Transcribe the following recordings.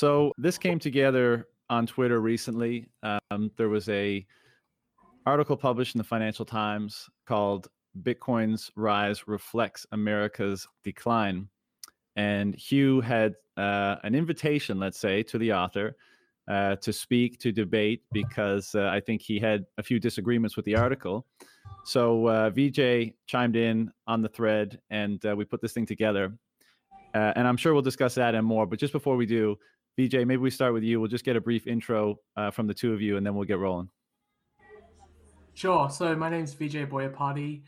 So this came together on Twitter recently. Um, there was a article published in the Financial Times called "Bitcoin's Rise Reflects America's Decline," and Hugh had uh, an invitation, let's say, to the author uh, to speak to debate because uh, I think he had a few disagreements with the article. So uh, VJ chimed in on the thread, and uh, we put this thing together. Uh, and I'm sure we'll discuss that and more. But just before we do, VJ, maybe we start with you. We'll just get a brief intro uh, from the two of you, and then we'll get rolling. Sure. So my name is Vijay Boyapati.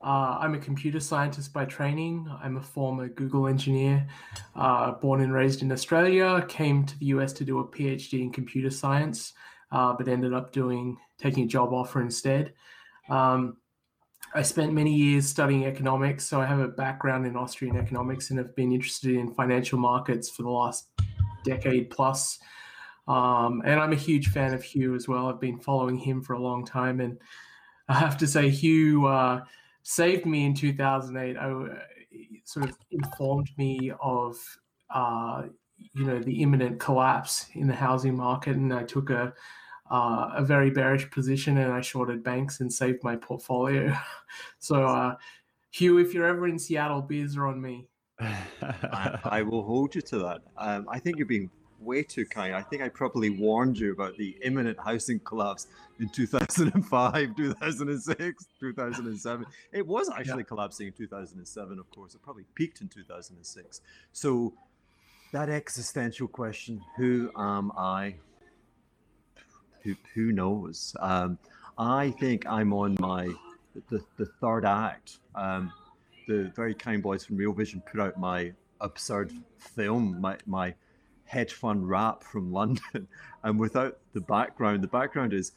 Uh, I'm a computer scientist by training. I'm a former Google engineer, uh, born and raised in Australia. Came to the US to do a PhD in computer science, uh, but ended up doing taking a job offer instead. Um, I spent many years studying economics, so I have a background in Austrian economics and have been interested in financial markets for the last decade plus. Um, and I'm a huge fan of Hugh as well. I've been following him for a long time, and I have to say, Hugh uh, saved me in 2008. I, uh, sort of informed me of uh, you know the imminent collapse in the housing market, and I took a uh, a very bearish position and I shorted banks and saved my portfolio. so, uh, Hugh, if you're ever in Seattle, beers are on me. I, I, will hold you to that. Um, I think you're being way too kind. I think I probably warned you about the imminent housing collapse in 2005, 2006, 2007. It was actually yeah. collapsing in 2007, of course. It probably peaked in 2006. So that existential question, who am I? Who, who knows? Um, I think I'm on my the, the third act. Um, the very kind boys from Real Vision put out my absurd film, my my hedge fund rap from London, and without the background, the background is,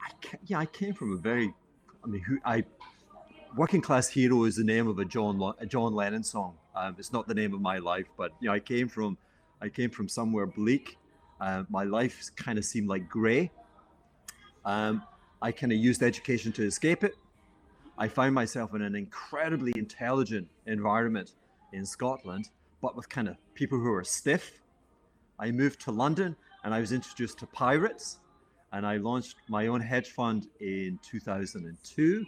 I yeah, I came from a very, I mean, who I, working class hero is the name of a John a John Lennon song. Um, it's not the name of my life, but you know, I came from, I came from somewhere bleak. Uh, my life kind of seemed like grey. Um, I kind of used education to escape it. I found myself in an incredibly intelligent environment in Scotland, but with kind of people who are stiff I moved to London and I was introduced to pirates and I launched my own hedge fund in 2002.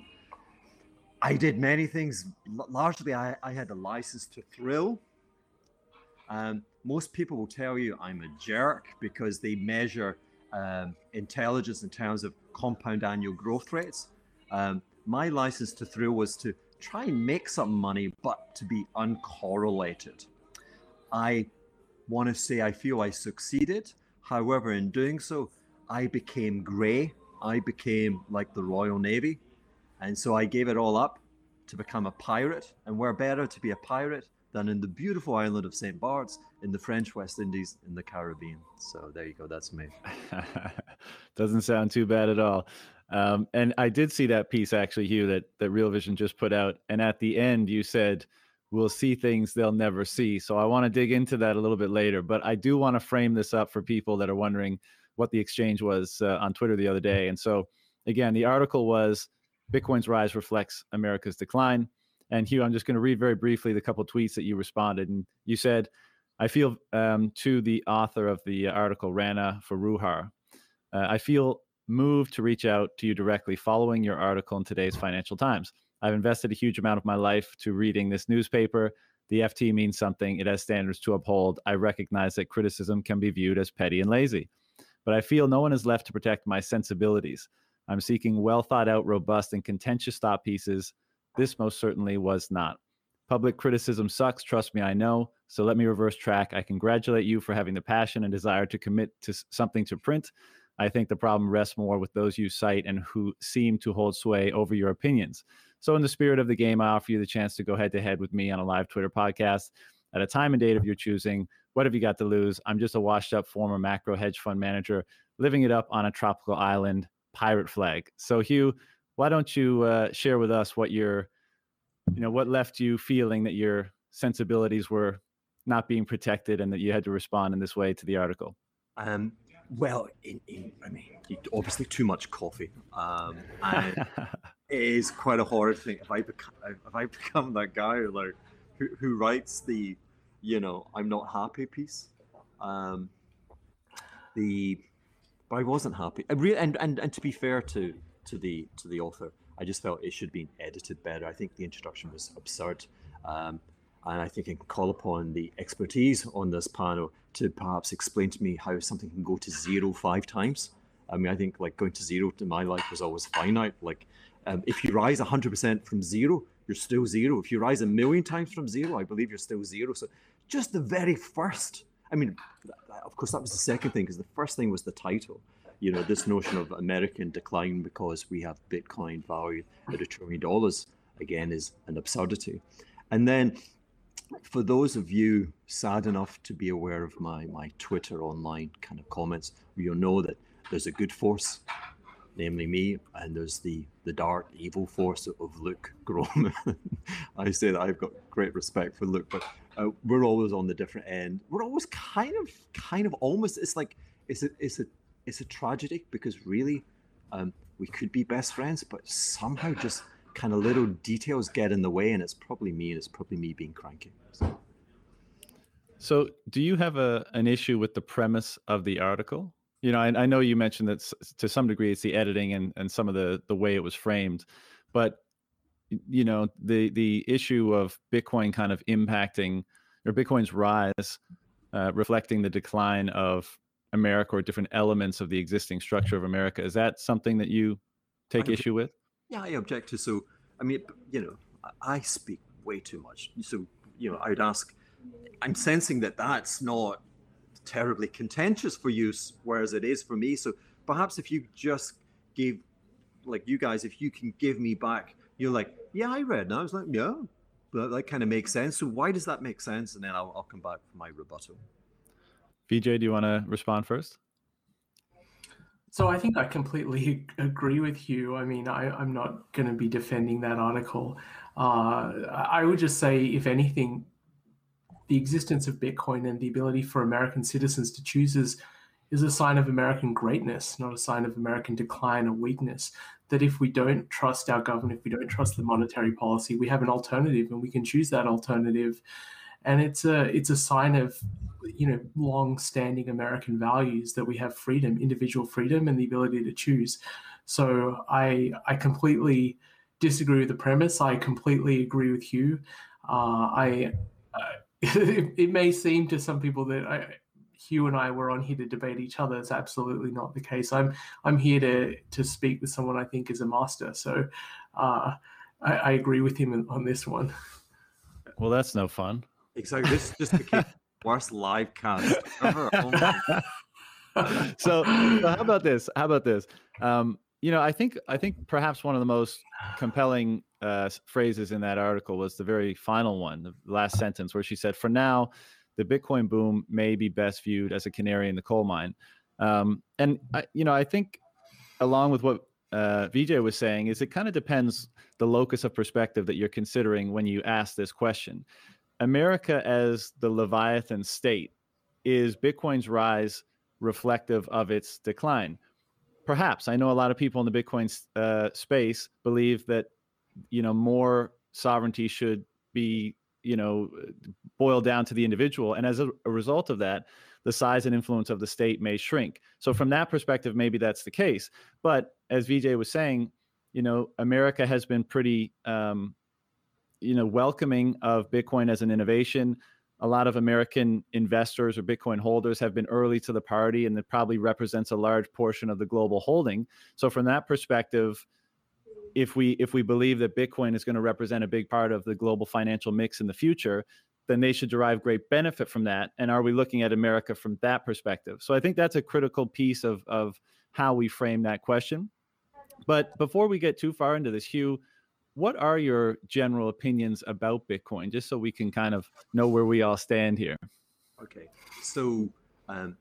I did many things. Largely, I, I had a license to thrill. Um, most people will tell you I'm a jerk because they measure um, intelligence in terms of compound annual growth rates. Um, my license to thrill was to try and make some money, but to be uncorrelated. I want to say I feel I succeeded. However, in doing so, I became grey. I became like the Royal Navy. And so I gave it all up to become a pirate. And where better to be a pirate than in the beautiful island of St. Bart's in the French West Indies in the Caribbean. So there you go. That's me. Doesn't sound too bad at all. Um, and I did see that piece actually, Hugh, that, that Real Vision just put out. And at the end, you said, we'll see things they'll never see. So I want to dig into that a little bit later, but I do want to frame this up for people that are wondering what the exchange was uh, on Twitter the other day. And so again, the article was Bitcoin's rise reflects America's decline. And Hugh, I'm just going to read very briefly the couple tweets that you responded. And you said, I feel um, to the author of the article, Rana Foroohar, uh, I feel moved to reach out to you directly following your article in today's Financial Times. I've invested a huge amount of my life to reading this newspaper. The FT means something, it has standards to uphold. I recognize that criticism can be viewed as petty and lazy, but I feel no one is left to protect my sensibilities. I'm seeking well thought out, robust, and contentious thought pieces. This most certainly was not. Public criticism sucks, trust me, I know. So let me reverse track. I congratulate you for having the passion and desire to commit to something to print. I think the problem rests more with those you cite and who seem to hold sway over your opinions. So, in the spirit of the game, I offer you the chance to go head to head with me on a live Twitter podcast at a time and date of your choosing. What have you got to lose? I'm just a washed up former macro hedge fund manager living it up on a tropical island, pirate flag. So, Hugh, why don't you uh, share with us what your, you know, what left you feeling that your sensibilities were not being protected and that you had to respond in this way to the article? Um, well, in, in, I mean, obviously too much coffee. Um, it is quite a horrid thing. If I become, if I become that guy like who, who writes the, you know, I'm not happy piece, um, the but I wasn't happy. I really, and, and and to be fair to to the to the author, I just felt it should have been edited better. I think the introduction was absurd. Um, and I think I can call upon the expertise on this panel to perhaps explain to me how something can go to zero five times. I mean, I think like going to zero in my life was always finite. Like, um, if you rise 100% from zero, you're still zero. If you rise a million times from zero, I believe you're still zero. So, just the very first, I mean, of course, that was the second thing because the first thing was the title. You know, this notion of American decline because we have Bitcoin valued at a trillion dollars again is an absurdity. And then for those of you sad enough to be aware of my my Twitter online kind of comments, you'll know that there's a good force, namely me, and there's the the dark evil force of Luke Gromen. I say that I've got great respect for Luke, but uh, we're always on the different end. We're always kind of kind of almost. It's like it's a it's a it's a tragedy because really, um, we could be best friends, but somehow just kind of little details get in the way, and it's probably me, and it's probably me being cranky. So, so do you have a an issue with the premise of the article? You know, I, I know you mentioned that to some degree it's the editing and and some of the the way it was framed, but you know the the issue of Bitcoin kind of impacting or Bitcoin's rise, uh, reflecting the decline of America or different elements of the existing structure of America. Is that something that you take issue with? Yeah, I object to. So, I mean, you know, I speak way too much. So, you know, I'd ask, I'm sensing that that's not terribly contentious for you, whereas it is for me. So perhaps if you just give, like you guys, if you can give me back, you're like, yeah, I read. And I was like, yeah, but that kind of makes sense. So why does that make sense? And then I'll, I'll come back for my rebuttal. VJ, do you want to respond first? So I think I completely agree with you. I mean, I, am not going to be defending that article. Uh, I would just say, if anything, the existence of Bitcoin and the ability for American citizens to choose is, is a sign of American greatness, not a sign of American decline or weakness. That if we don't trust our government, if we don't trust the monetary policy, we have an alternative and we can choose that alternative. And it's a it's a sign of you know long-standing American values that we have freedom, individual freedom, and the ability to choose. So I I completely disagree with the premise. I completely agree with you. Uh, I uh, it, it, may seem to some people that I, Hugh and I were on here to debate each other. It's absolutely not the case. I'm I'm here to to speak with someone I think is a master. So uh, I, I agree with him on this one. Well, that's no fun. Exactly. This just became worst live cast ever. Oh so, so, how about this? How about this? Um, you know, I think I think perhaps one of the most compelling uh, phrases in that article was the very final one, the last sentence, where she said, "For now, the Bitcoin boom may be best viewed as a canary in the coal mine." Um, and I, you know, I think along with what uh, VJ was saying, is it kind of depends the locus of perspective that you're considering when you ask this question. America as the Leviathan state, is Bitcoin's rise reflective of its decline? Perhaps. I know a lot of people in the Bitcoin uh, space believe that you know more sovereignty should be you know boiled down to the individual, and as a, a result of that, the size and influence of the state may shrink. So from that perspective, maybe that's the case. But as VJ was saying, you know, America has been pretty um, you know welcoming of Bitcoin as an innovation. A lot of American investors or Bitcoin holders have been early to the party, and it probably represents a large portion of the global holding. So, from that perspective, if we if we believe that Bitcoin is going to represent a big part of the global financial mix in the future, then they should derive great benefit from that. And are we looking at America from that perspective? So I think that's a critical piece of of how we frame that question. But before we get too far into this, Hugh, what are your general opinions about Bitcoin, just so we can kind of know where we all stand here? Okay, so um,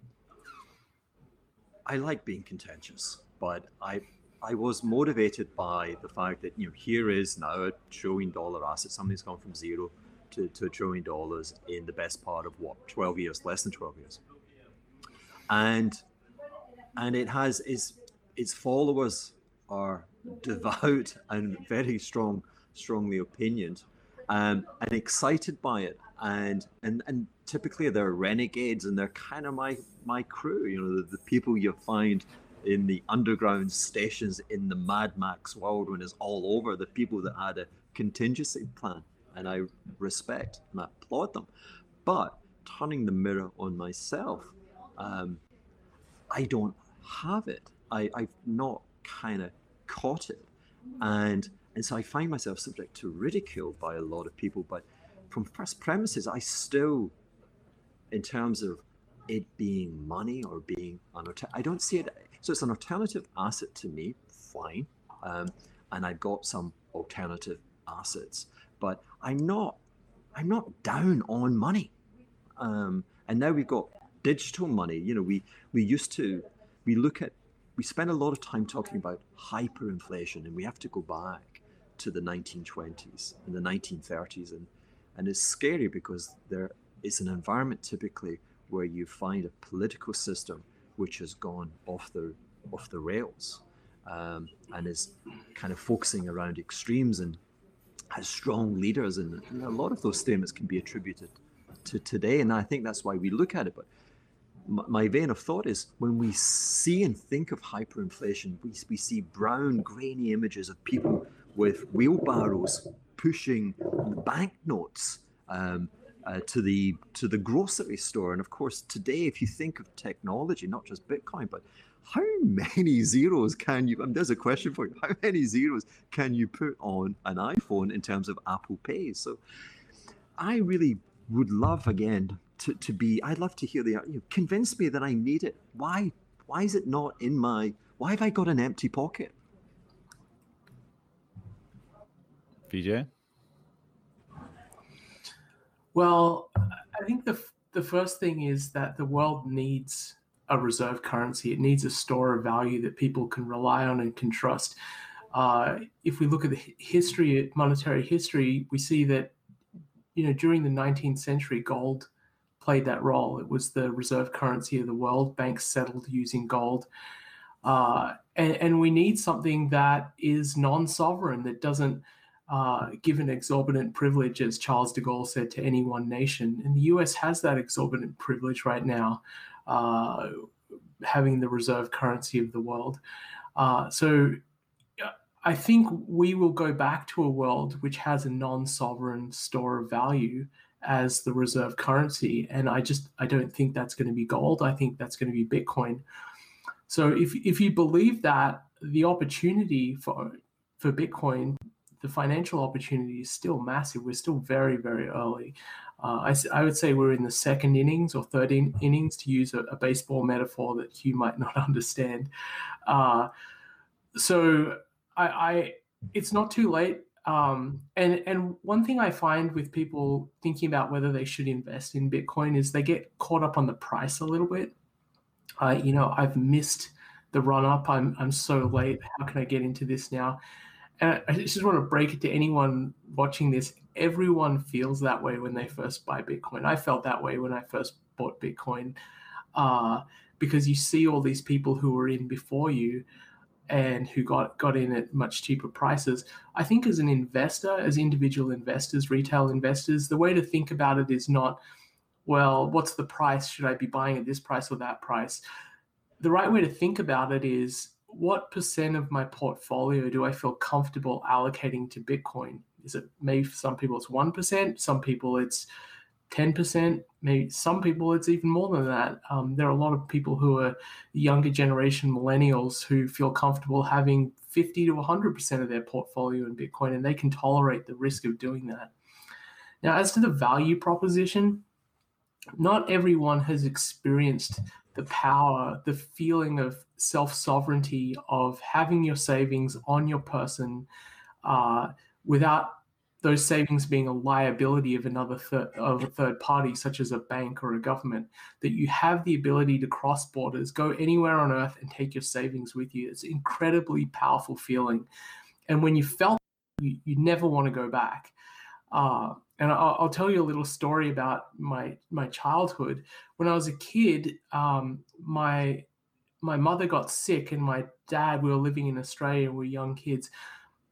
I like being contentious, but I I was motivated by the fact that you know here is now a trillion dollar asset. Something's gone from zero to, to a trillion dollars in the best part of what 12 years, less than 12 years, and and it has its its followers are devout and very strong, strongly opinioned, um, and excited by it. and and and typically they're renegades and they're kind of my my crew you know the, the people you find in the underground stations in the mad max world when it's all over the people that had a contingency plan and i respect and i applaud them but turning the mirror on myself um, i don't have it I, i've not kind of caught it and and so i find myself subject to ridicule by a lot of people but from first premises, I still, in terms of it being money or being an alternative I don't see it. So it's an alternative asset to me, fine, um, and I've got some alternative assets, but I'm not, I'm not down on money. Um, and now we've got digital money. You know, we we used to we look at we spend a lot of time talking about hyperinflation, and we have to go back to the 1920s and the 1930s and and it's scary because there is an environment typically where you find a political system which has gone off the off the rails um, and is kind of focusing around extremes and has strong leaders and, and, a lot of those statements can be attributed to today and i think that's why we look at it but my, vein of thought is when we see and think of hyperinflation we, we see brown grainy images of people with wheelbarrows pushing banknotes um, uh, to the to the grocery store. And of course, today, if you think of technology, not just Bitcoin, but how many zeros can you? And there's a question for you. How many zeros can you put on an iPhone in terms of Apple Pay? So, I really would love again to, to be. I'd love to hear the. You know, convince me that I need it. Why? Why is it not in my? Why have I got an empty pocket? VJ? Well, I think the the first thing is that the world needs a reserve currency. It needs a store of value that people can rely on and can trust. Uh, if we look at the history, monetary history, we see that you know during the 19th century, gold played that role. It was the reserve currency of the world. Banks settled using gold. Uh, and, and, we need something that is non-sovereign that doesn't uh, an exorbitant privilege, as Charles de Gaulle said, to any one nation. And the US has that exorbitant privilege right now, uh, having the reserve currency of the world. Uh, so I think we will go back to a world which has a non sovereign store of value as the reserve currency. And I just I don't think that's going to be gold. I think that's going to be Bitcoin. So if if you believe that the opportunity for for Bitcoin the financial opportunity is still massive. We're still very, very early. Uh, I, I, would say we're in the second innings or third in, innings, to use a, a, baseball metaphor that you might not understand. Uh, so I, I, it's not too late. Um, and and one thing I find with people thinking about whether they should invest in Bitcoin is they get caught up on the price a little bit. Uh, you know, I've missed the run up. I'm I'm so late. How can I get into this now? And I just want to break it to anyone watching this. Everyone feels that way when they first buy Bitcoin. I felt that way when I first bought Bitcoin uh, because you see all these people who were in before you and who got got in at much cheaper prices. I think as an investor, as individual investors, retail investors, the way to think about it is not, well, what's the price? Should I be buying at this price or that price? The right way to think about it is what percent of my portfolio do I feel comfortable allocating to Bitcoin? Is it maybe for some people it's 1%, some people it's 10%, maybe some people it's even more than that. Um, there are a lot of people who are younger generation millennials who feel comfortable having 50 to 100% of their portfolio in Bitcoin and they can tolerate the risk of doing that. Now, as to the value proposition, not everyone has experienced the power, the feeling of self sovereignty, of having your savings on your person uh, without those savings being a liability of another third, of a third party, such as a bank or a government, that you have the ability to cross borders, go anywhere on earth, and take your savings with you. It's an incredibly powerful feeling, and when you felt, you, you never want to go back. Uh, and I'll, I'll, tell you a little story about my my childhood. When I was a kid, um, my my mother got sick, and my dad. We were living in Australia. We were young kids.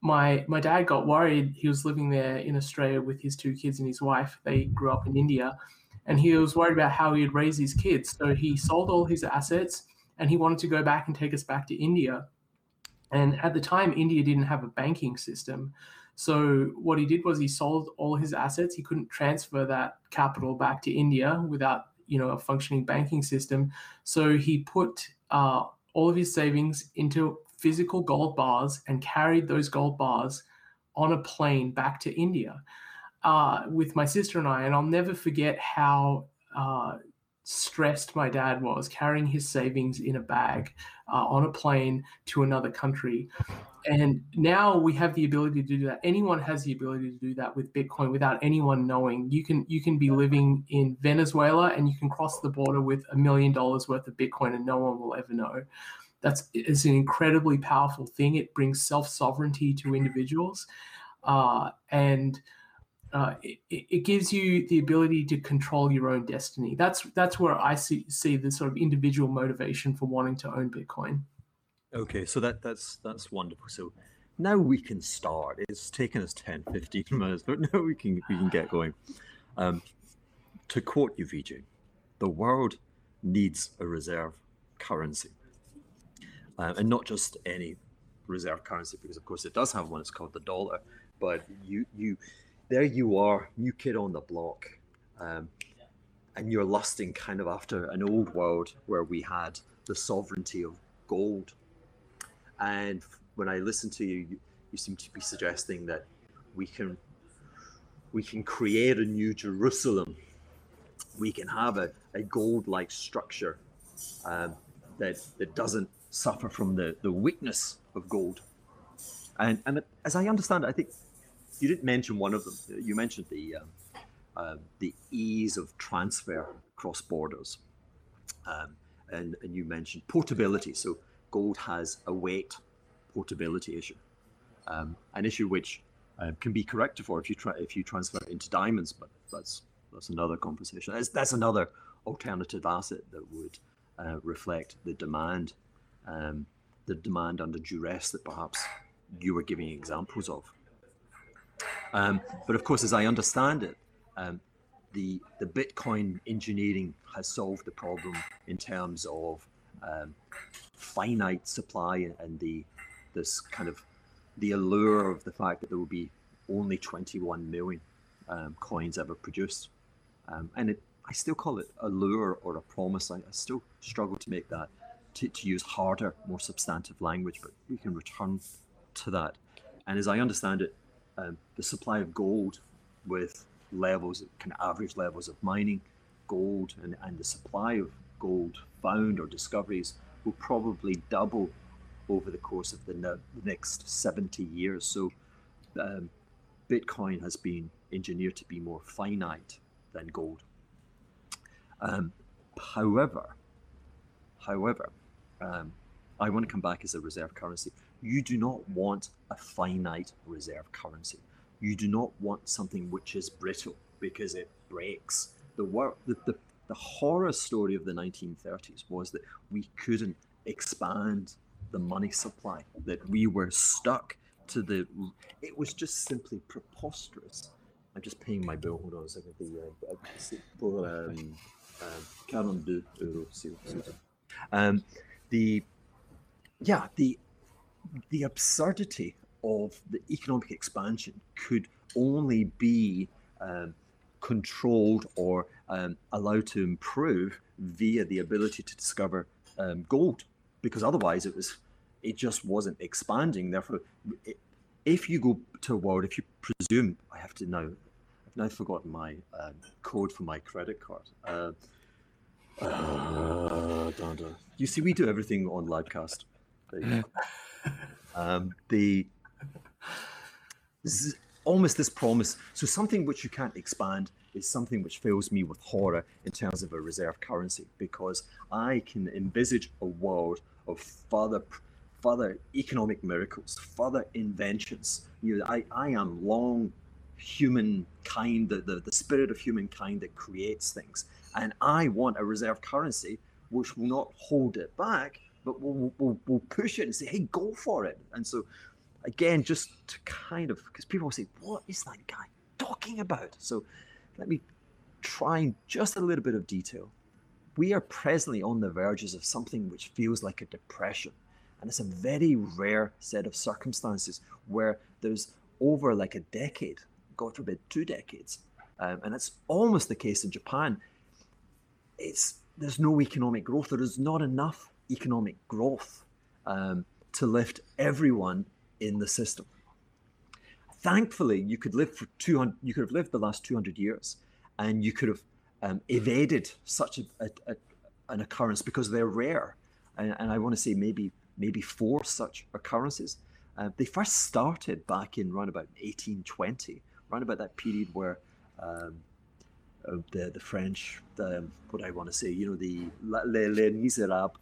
My my dad got worried. He was living there in Australia with his two kids and his wife. They grew up in India, and he was worried about how he'd raise his kids. So he sold all his assets, and he wanted to go back and take us back to India. And at the time, India didn't have a banking system. So what he did was he sold all his assets. He couldn't transfer that capital back to India without you know a functioning banking system. So he put uh, all of his savings into physical gold bars and carried those gold bars on a plane back to India uh, with my sister and I. And I'll never forget how uh, stressed my dad was carrying his savings in a bag uh, on a plane to another country. And now we have the ability to do that. Anyone has the ability to do that with Bitcoin without anyone knowing. You can you can be living in Venezuela and you can cross the border with a million dollars worth of Bitcoin and no one will ever know. That's it's an incredibly powerful thing. It brings self sovereignty to individuals, uh, and uh, it, it, gives you the ability to control your own destiny. That's that's where I see see the sort of individual motivation for wanting to own Bitcoin. Okay, so that that's that's wonderful. So now we can start. It's taken us 10, 15 minutes, but now we can we can get going. Um, to quote you, Vijay, the world needs a reserve currency, uh, and not just any reserve currency, because of course it does have one. It's called the dollar. But you you there you are, new kid on the block, um, and you're lusting kind of after an old world where we had the sovereignty of gold. And when I listen to you, you, you seem to be suggesting that we can we can create a new Jerusalem. We can have a, a gold-like structure um, that that doesn't suffer from the, the weakness of gold. And and as I understand it, I think you didn't mention one of them. You mentioned the um, uh, the ease of transfer across borders, um, and and you mentioned portability. So gold has a weight portability issue, um, an issue which uh, can be corrected for if you try if you transfer it into diamonds. But that's that's another conversation. That's, that's another alternative asset that would uh, reflect the demand, um, the demand under duress that perhaps you were giving examples of. Um, but of course, as I understand it, um, the the Bitcoin engineering has solved the problem in terms of um, finite supply and the this kind of the allure of the fact that there will be only 21 million um, coins ever produced, um, and it, I still call it a lure or a promise. I, I still struggle to make that to, to use harder, more substantive language, but we can return to that. And as I understand it, um, the supply of gold with levels, kind of average levels of mining gold, and, and the supply of gold found or discoveries will probably double over the course of the, ne- next 70 years. So, um, Bitcoin has been engineered to be more finite than gold. Um, however, however, um, I want to come back as a reserve currency. You do not want a finite reserve currency. You do not want something which is brittle because it breaks. The, work, the, the, the horror story of the 1930s was that we couldn't expand the money supply, that we were stuck to the. It was just simply preposterous. I'm just paying my bill. Hold on a second. The, uh, um, uh, 42 euros. Um, the yeah, the the absurdity of the economic expansion could only be um, controlled or um, allowed to improve via the ability to discover um, gold, because otherwise it was it just wasn't expanding. Therefore, it, if you go to a world, if you presume, I have to now, I've now forgotten my um, code for my credit card. Uh, uh, you see, we do everything on Livecast. um, the almost this promise. So something which you can't expand is something which fills me with horror in terms of a reserve currency because I can envisage a world of further further economic miracles, further inventions. You know, I, I am long humankind, the, the, the spirit of humankind that creates things. And I want a reserve currency which will not hold it back, but we'll, we'll, we'll push it and say, hey, go for it. And so again, just to kind of, because people will say, what is that guy talking about? So let me try and just a little bit of detail. We are presently on the verges of something which feels like a depression. And it's a very rare set of circumstances where there's over like a decade, God forbid, two decades. Um, and it's almost the case in Japan. It's there's no economic growth. There is not enough economic growth um, to lift everyone in the system. Thankfully, you could live for 200. You could have lived the last 200 years, and you could have um, evaded such a, a, a, an occurrence because they're rare. And, and I want to say maybe maybe four such occurrences. Uh, they first started back in around about 1820, around about that period where um, uh, the the French, the, what I want to say, you know, the Les, Les Miserables,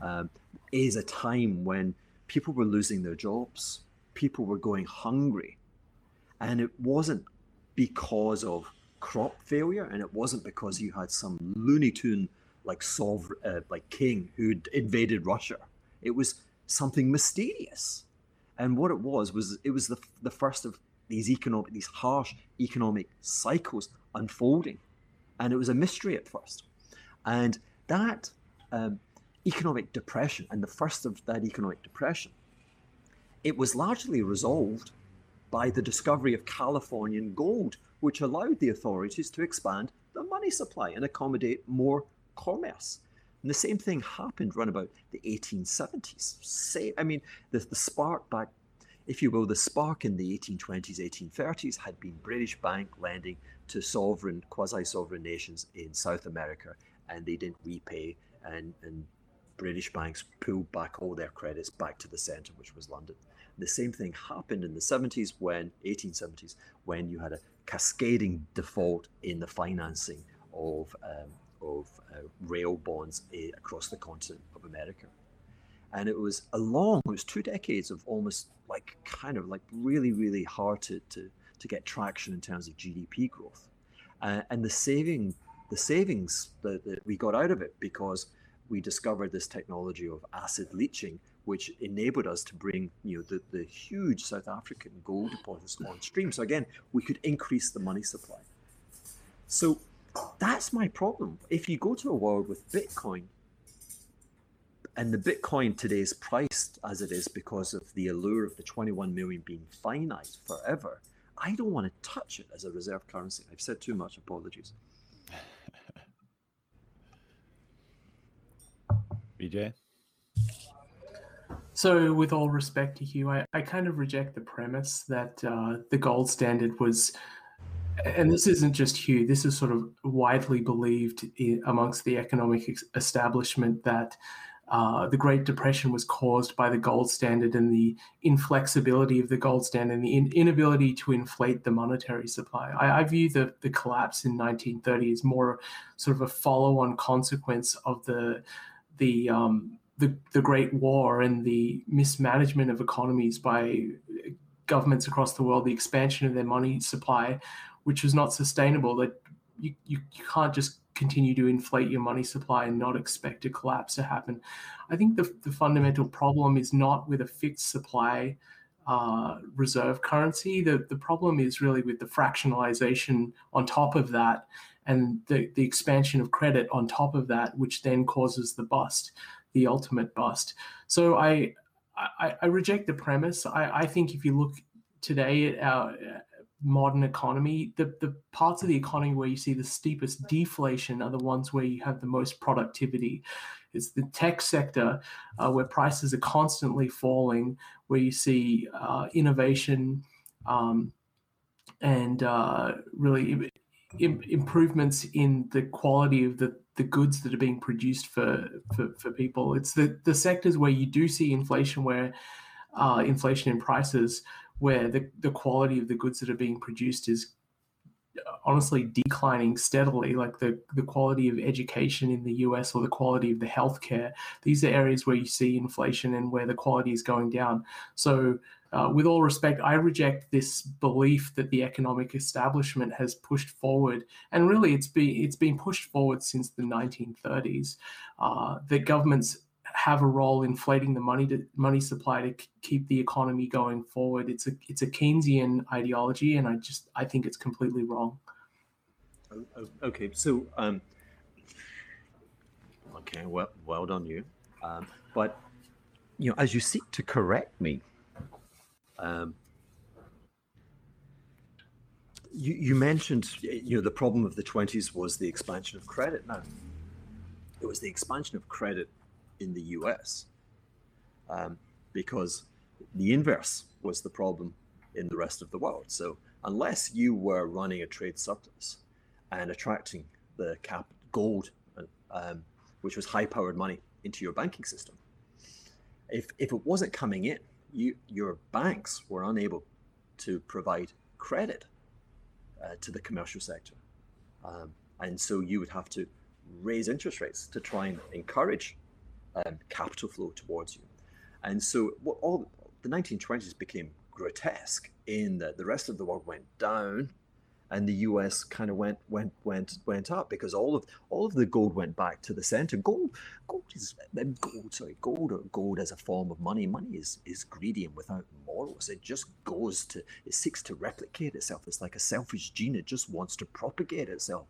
um, is a time when people were losing their jobs, people were going hungry, and it wasn't because of crop failure, and it wasn't because you had some Looney Tune like sovereign, uh, like king who'd invaded Russia. It was something mysterious, and what it was was it was the the first of these economic these harsh economic cycles unfolding, and it was a mystery at first, and that um, economic depression and the first of that economic depression, it was largely resolved by the discovery of Californian gold, which allowed the authorities to expand the money supply and accommodate more commerce. And the same thing happened around about the 1870s. Say, I mean, the, the spark back, if you will, the spark in the 1820s, 1830s had been British bank lending to sovereign, quasi-sovereign nations in South America, and they didn't repay, and, and British banks pulled back all their credits back to the centre, which was London. The same thing happened in the 70s when 1870s when you had a cascading default in the financing of um, of uh, rail bonds uh, across the continent of America. And it was a long, it was two decades of almost like kind of like really, really hard to, to, to get traction in terms of GDP growth. Uh, and the saving, the savings that, that we got out of it because we discovered this technology of acid leaching, which enabled us to bring you know the, the huge South African gold deposits on stream. So again, we could increase the money supply. So that's my problem. If you go to a world with Bitcoin, and the Bitcoin today is priced as it is because of the allure of the 21 million being finite forever, I don't want to touch it as a reserve currency. I've said too much. Apologies. VJ? So, with all respect to Hugh, I, I kind of reject the premise that uh, the gold standard was, and this isn't just Hugh, this is sort of widely believed in, amongst the economic establishment that uh, the Great Depression was caused by the gold standard and the inflexibility of the gold standard and the in- inability to inflate the monetary supply. I, I, view the, the collapse in 1930 as more sort of a follow on consequence of the the um, the, the Great War and the mismanagement of economies by governments across the world, the expansion of their money supply, which was not sustainable. That you, you, you can't just continue to inflate your money supply and not expect a collapse to happen. I think the, the fundamental problem is not with a fixed supply uh, reserve currency. The, the problem is really with the fractionalization on top of that and the, the expansion of credit on top of that, which then causes the bust, the ultimate bust. So I I, I reject the premise. I, I think if you look today at our modern economy, the, the parts of the economy where you see the steepest deflation are the ones where you have the most productivity. It's the tech sector uh, where prices are constantly falling, where you see uh, innovation um, and uh, really Im- improvements in the quality of the, the goods that are being produced for, for, for people. It's the, the sectors where you do see inflation, where uh, inflation in prices, where the, the quality of the goods that are being produced is honestly declining steadily, like the, the quality of education in the US or the quality of the healthcare. These are areas where you see inflation and where the quality is going down. So uh, with all respect, I reject this belief that the economic establishment has pushed forward, and really, it's been it's been pushed forward since the 1930s. Uh, that governments have a role inflating the money to, money supply to keep the economy going forward. It's a it's a Keynesian ideology, and I just I think it's completely wrong. Okay, so um, okay, well, well done you. Um, but you know, as you seek to correct me, um, you, you mentioned you know the problem of the 20s was the expansion of credit now it was the expansion of credit in the us um, because the inverse was the problem in the rest of the world so unless you were running a trade surplus and attracting the cap gold um, which was high powered money into your banking system if, if it wasn't coming in you, your banks were unable to provide credit uh, to the commercial sector. Um, and so you would have to raise interest rates to try and encourage um, capital flow towards you. And so what all the 1920s became grotesque in that the rest of the world went down and the US kind of went went went went up because all of all of the gold went back to the center. Gold gold is gold sorry gold or gold as a form of money. Money is is greedy and without morals. It just goes to it seeks to replicate itself. It's like a selfish gene. It just wants to propagate itself.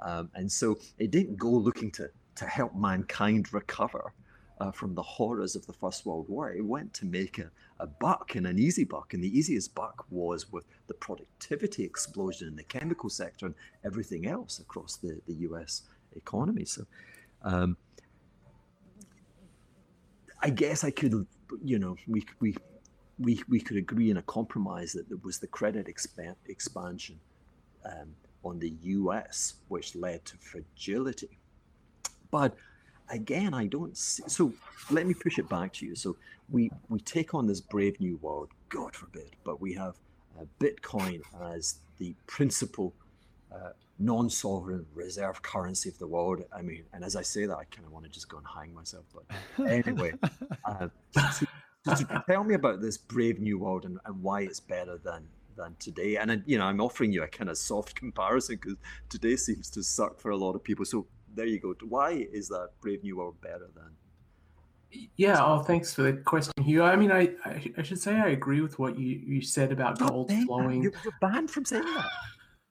Um, and so it didn't go looking to to help mankind recover uh, from the horrors of the First World War. It went to make a, a buck and an easy buck. And the easiest buck was with the productivity explosion in the chemical sector and everything else across the, the US economy. So um, I guess I could, you know, we, we, we, we could agree in a compromise that there was the credit expan- expansion um, on the US, which led to fragility. But again, I don't see. So let me push it back to you. So we we take on this brave new world, God forbid, but we have uh, Bitcoin as the principal uh, non-sovereign reserve currency of the world. I mean, and as I say that, I kind of want to just go and hang myself. But anyway, uh, so, so tell me about this brave new world and, and why it's better than than today. And you know, I'm offering you a kind of soft comparison because today seems to suck for a lot of people. So there you go. Why is that Brave New World better than? Yeah. Oh, thanks for the question, Hugh. I mean, I I, should say I agree with what you you said about gold flowing. You're, you're banned from saying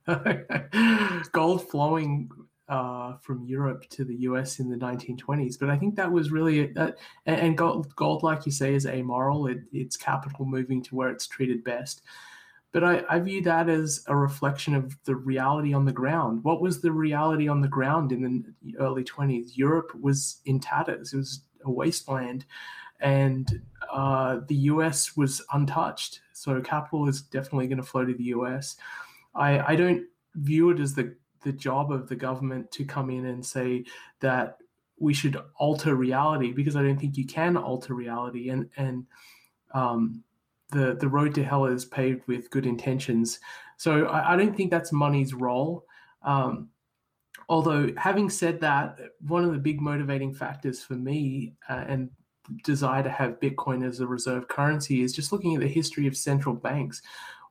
that. gold flowing uh, from Europe to the US in the 1920s. But I think that was really that, and gold, gold, like you say, is amoral. It, it's capital moving to where it's treated best. But I, I view that as a reflection of the reality on the ground. What was the reality on the ground in the early 20s? Europe was in tatters, it was a wasteland. And uh, the US was untouched. So capital is definitely going to flow to the US. I, I don't view it as the, the job of the government to come in and say that we should alter reality because I don't think you can alter reality. And, and um, the the road to hell is paved with good intentions. So I, I don't think that's money's role. Um, although having said that, one of the big motivating factors for me uh, and desire to have Bitcoin as a reserve currency is just looking at the history of central banks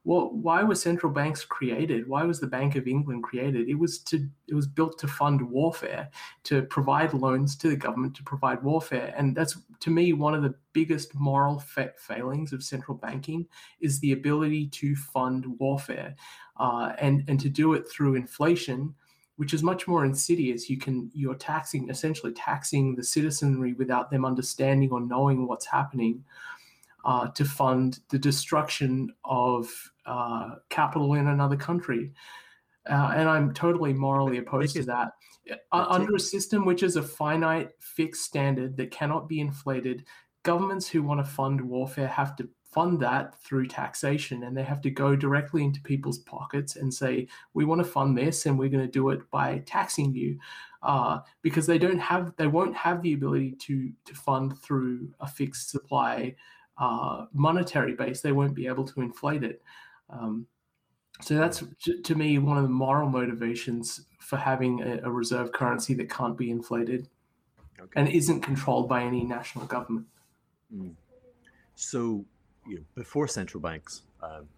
well, why were central banks created? Why was the Bank of England created? It was to it was built to fund warfare, to provide loans to the government to provide warfare, and that's to me one of the biggest moral fa- failings of central banking is the ability to fund warfare, uh, and and to do it through inflation which is much more insidious. You can you're taxing essentially taxing the citizenry without them understanding or knowing what's happening uh, to fund the destruction of uh, capital in another country. Uh, and I'm totally morally opposed to that. Under a system which is a finite, fixed standard that cannot be inflated, governments who want to fund warfare have to fund that through taxation and they have to go directly into people's pockets and say we want to fund this and we're going to do it by taxing you uh, because they don't have they won't have the ability to to fund through a fixed supply uh, monetary base, they won't be able to inflate it. Um, so that's to me one of the moral motivations for having a, a reserve currency that can't be inflated okay. and isn't controlled by any national government. Mm. So, you know, before central banks, um,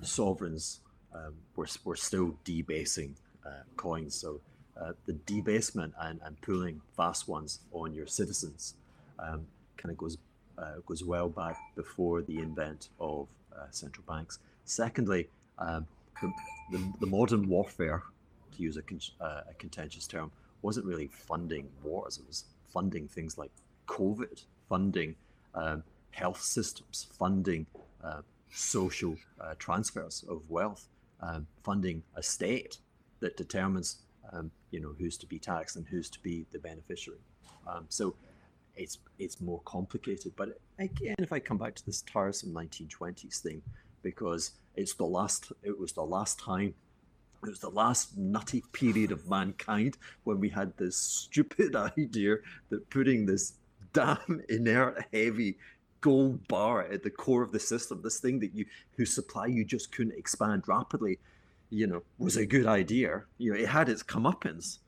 sovereigns um, were, were still debasing uh, coins. So uh, the debasement and, and pulling fast ones on your citizens um, kind of goes goes well back before the invent of uh, central banks. Secondly, um, the, the, the, modern warfare, to use a, con- uh, a contentious term, wasn't really funding wars. It was funding things like COVID, funding um, health systems, funding uh, social uh, transfers of wealth, um, funding a state that determines, um, you know, who's to be taxed and who's to be the beneficiary. Um, so it's it's more complicated. But again, if I come back to this tiresome 1920s thing, because it's the last, it was the last time, it was the last nutty period of mankind when we had this stupid idea that putting this damn inert, heavy gold bar at the core of the system, this thing that you whose supply you just couldn't expand rapidly, you know, was a good idea. You know, it had its comeuppance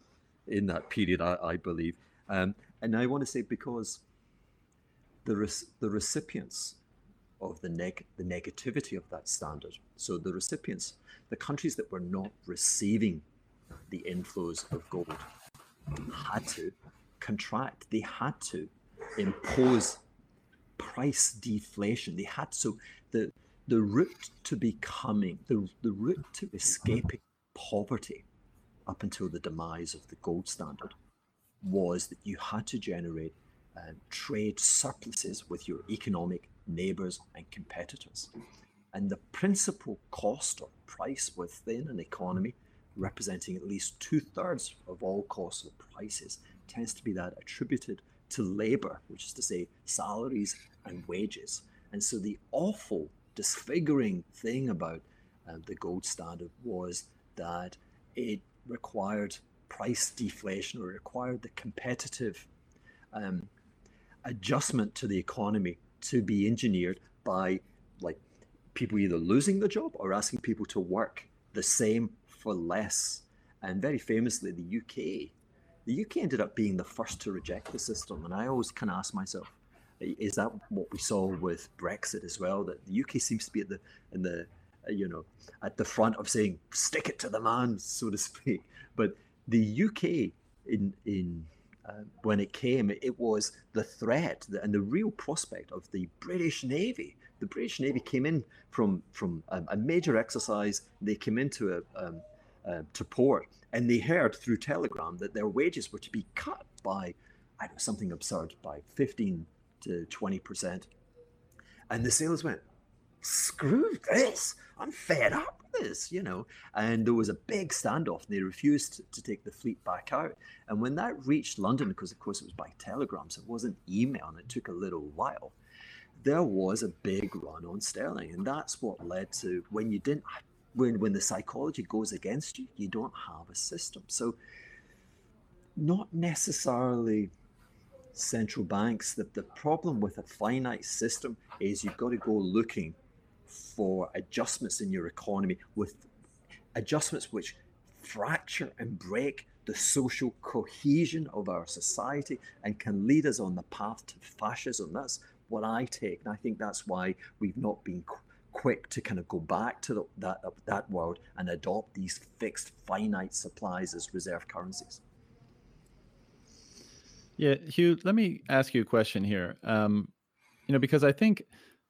in that period, I, I believe. Um, and I want to say because the the recipients of the neg the negativity of that standard. So the recipients, the countries that were not receiving the inflows of gold, had to contract. They had to impose price deflation. They had so the the route to becoming the the route to escaping poverty up until the demise of the gold standard was that you had to generate um, trade surpluses with your economic neighbors and competitors. And the principal cost or price within an economy, representing at least two thirds of all costs or prices, tends to be that attributed to labor, which is to say salaries and wages. And so the awful, disfiguring thing about uh, the gold standard was that it required price deflation or required the competitive um, adjustment to the economy to be engineered by like people either losing the job or asking people to work the same for less. And very famously, the UK, the UK ended up being the first to reject the system. And I always kind of ask myself, is that what we saw with Brexit as well? That the UK seems to be at the in the you know at the front of saying stick it to the man, so to speak. But the UK in in uh, when it came, it was the threat and the real prospect of the British Navy. The British Navy came in from from a, major exercise. They came into a, um, uh, to port, and they heard through telegram that their wages were to be cut by I don't know something absurd by fifteen to twenty percent. And the sailors went, "Screw this! I'm fed up this, you know. And there was a big standoff, and they refused to take the fleet back out. And when that reached London, because of course it was by telegram, so it wasn't email, and it took a little while, there was a big run on sterling. And that's what led to when you didn't, when, when the psychology goes against you, you don't have a system. So, not necessarily central banks. The, the problem with a finite system is you've got to go looking for adjustments in your economy with adjustments which fracture and break the social cohesion of our society and can lead us on the path to fascism. That's what I take. And I think that's why we've not been qu- quick to kind of go back to the, that, that world and adopt these fixed finite supplies as reserve currencies. Yeah, Hugh, let me ask you a question here. Um, you know, because I think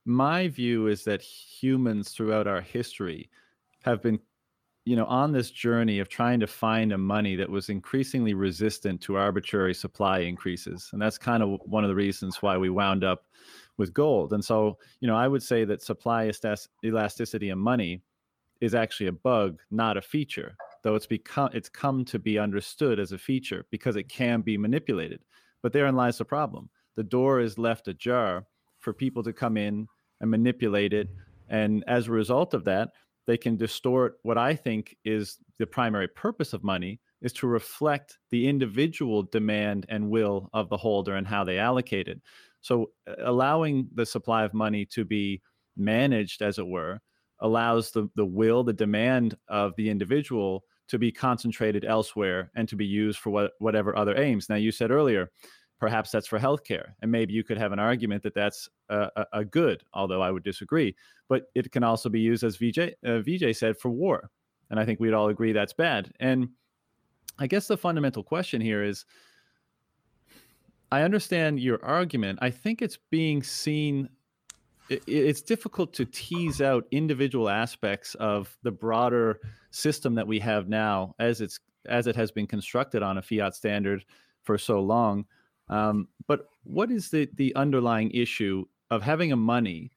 my view is that humans throughout our history have been you know on this journey of trying to find a money that was increasingly resistant to arbitrary supply increases and that's kind of one of the reasons why we wound up with gold. And so you know i would say that supply elasticity in money is actually a bug not a feature though it's become it's come to be understood as a feature because it can be manipulated. But therein lies the problem. The door is left ajar for people to come in and manipulate it. And as a result of that, they can distort what I think is the primary purpose of money is to reflect the individual demand and will of the holder and how they allocate it. So uh, allowing the supply of money to be managed, as it were, allows the, the will, the demand of the individual to be concentrated elsewhere and to be used for what, whatever other aims. Now, you said earlier, perhaps that's for healthcare and maybe you could have an argument that that's a, a, good although i would disagree but it can also be used as VJ uh, said for war and i think we'd all agree that's bad and I guess the fundamental question here is I understand your argument. I think it's being seen it's difficult to tease out individual aspects of the broader system that we have now as it's as it has been constructed on a fiat standard for so long um, but what is the the underlying issue of having a money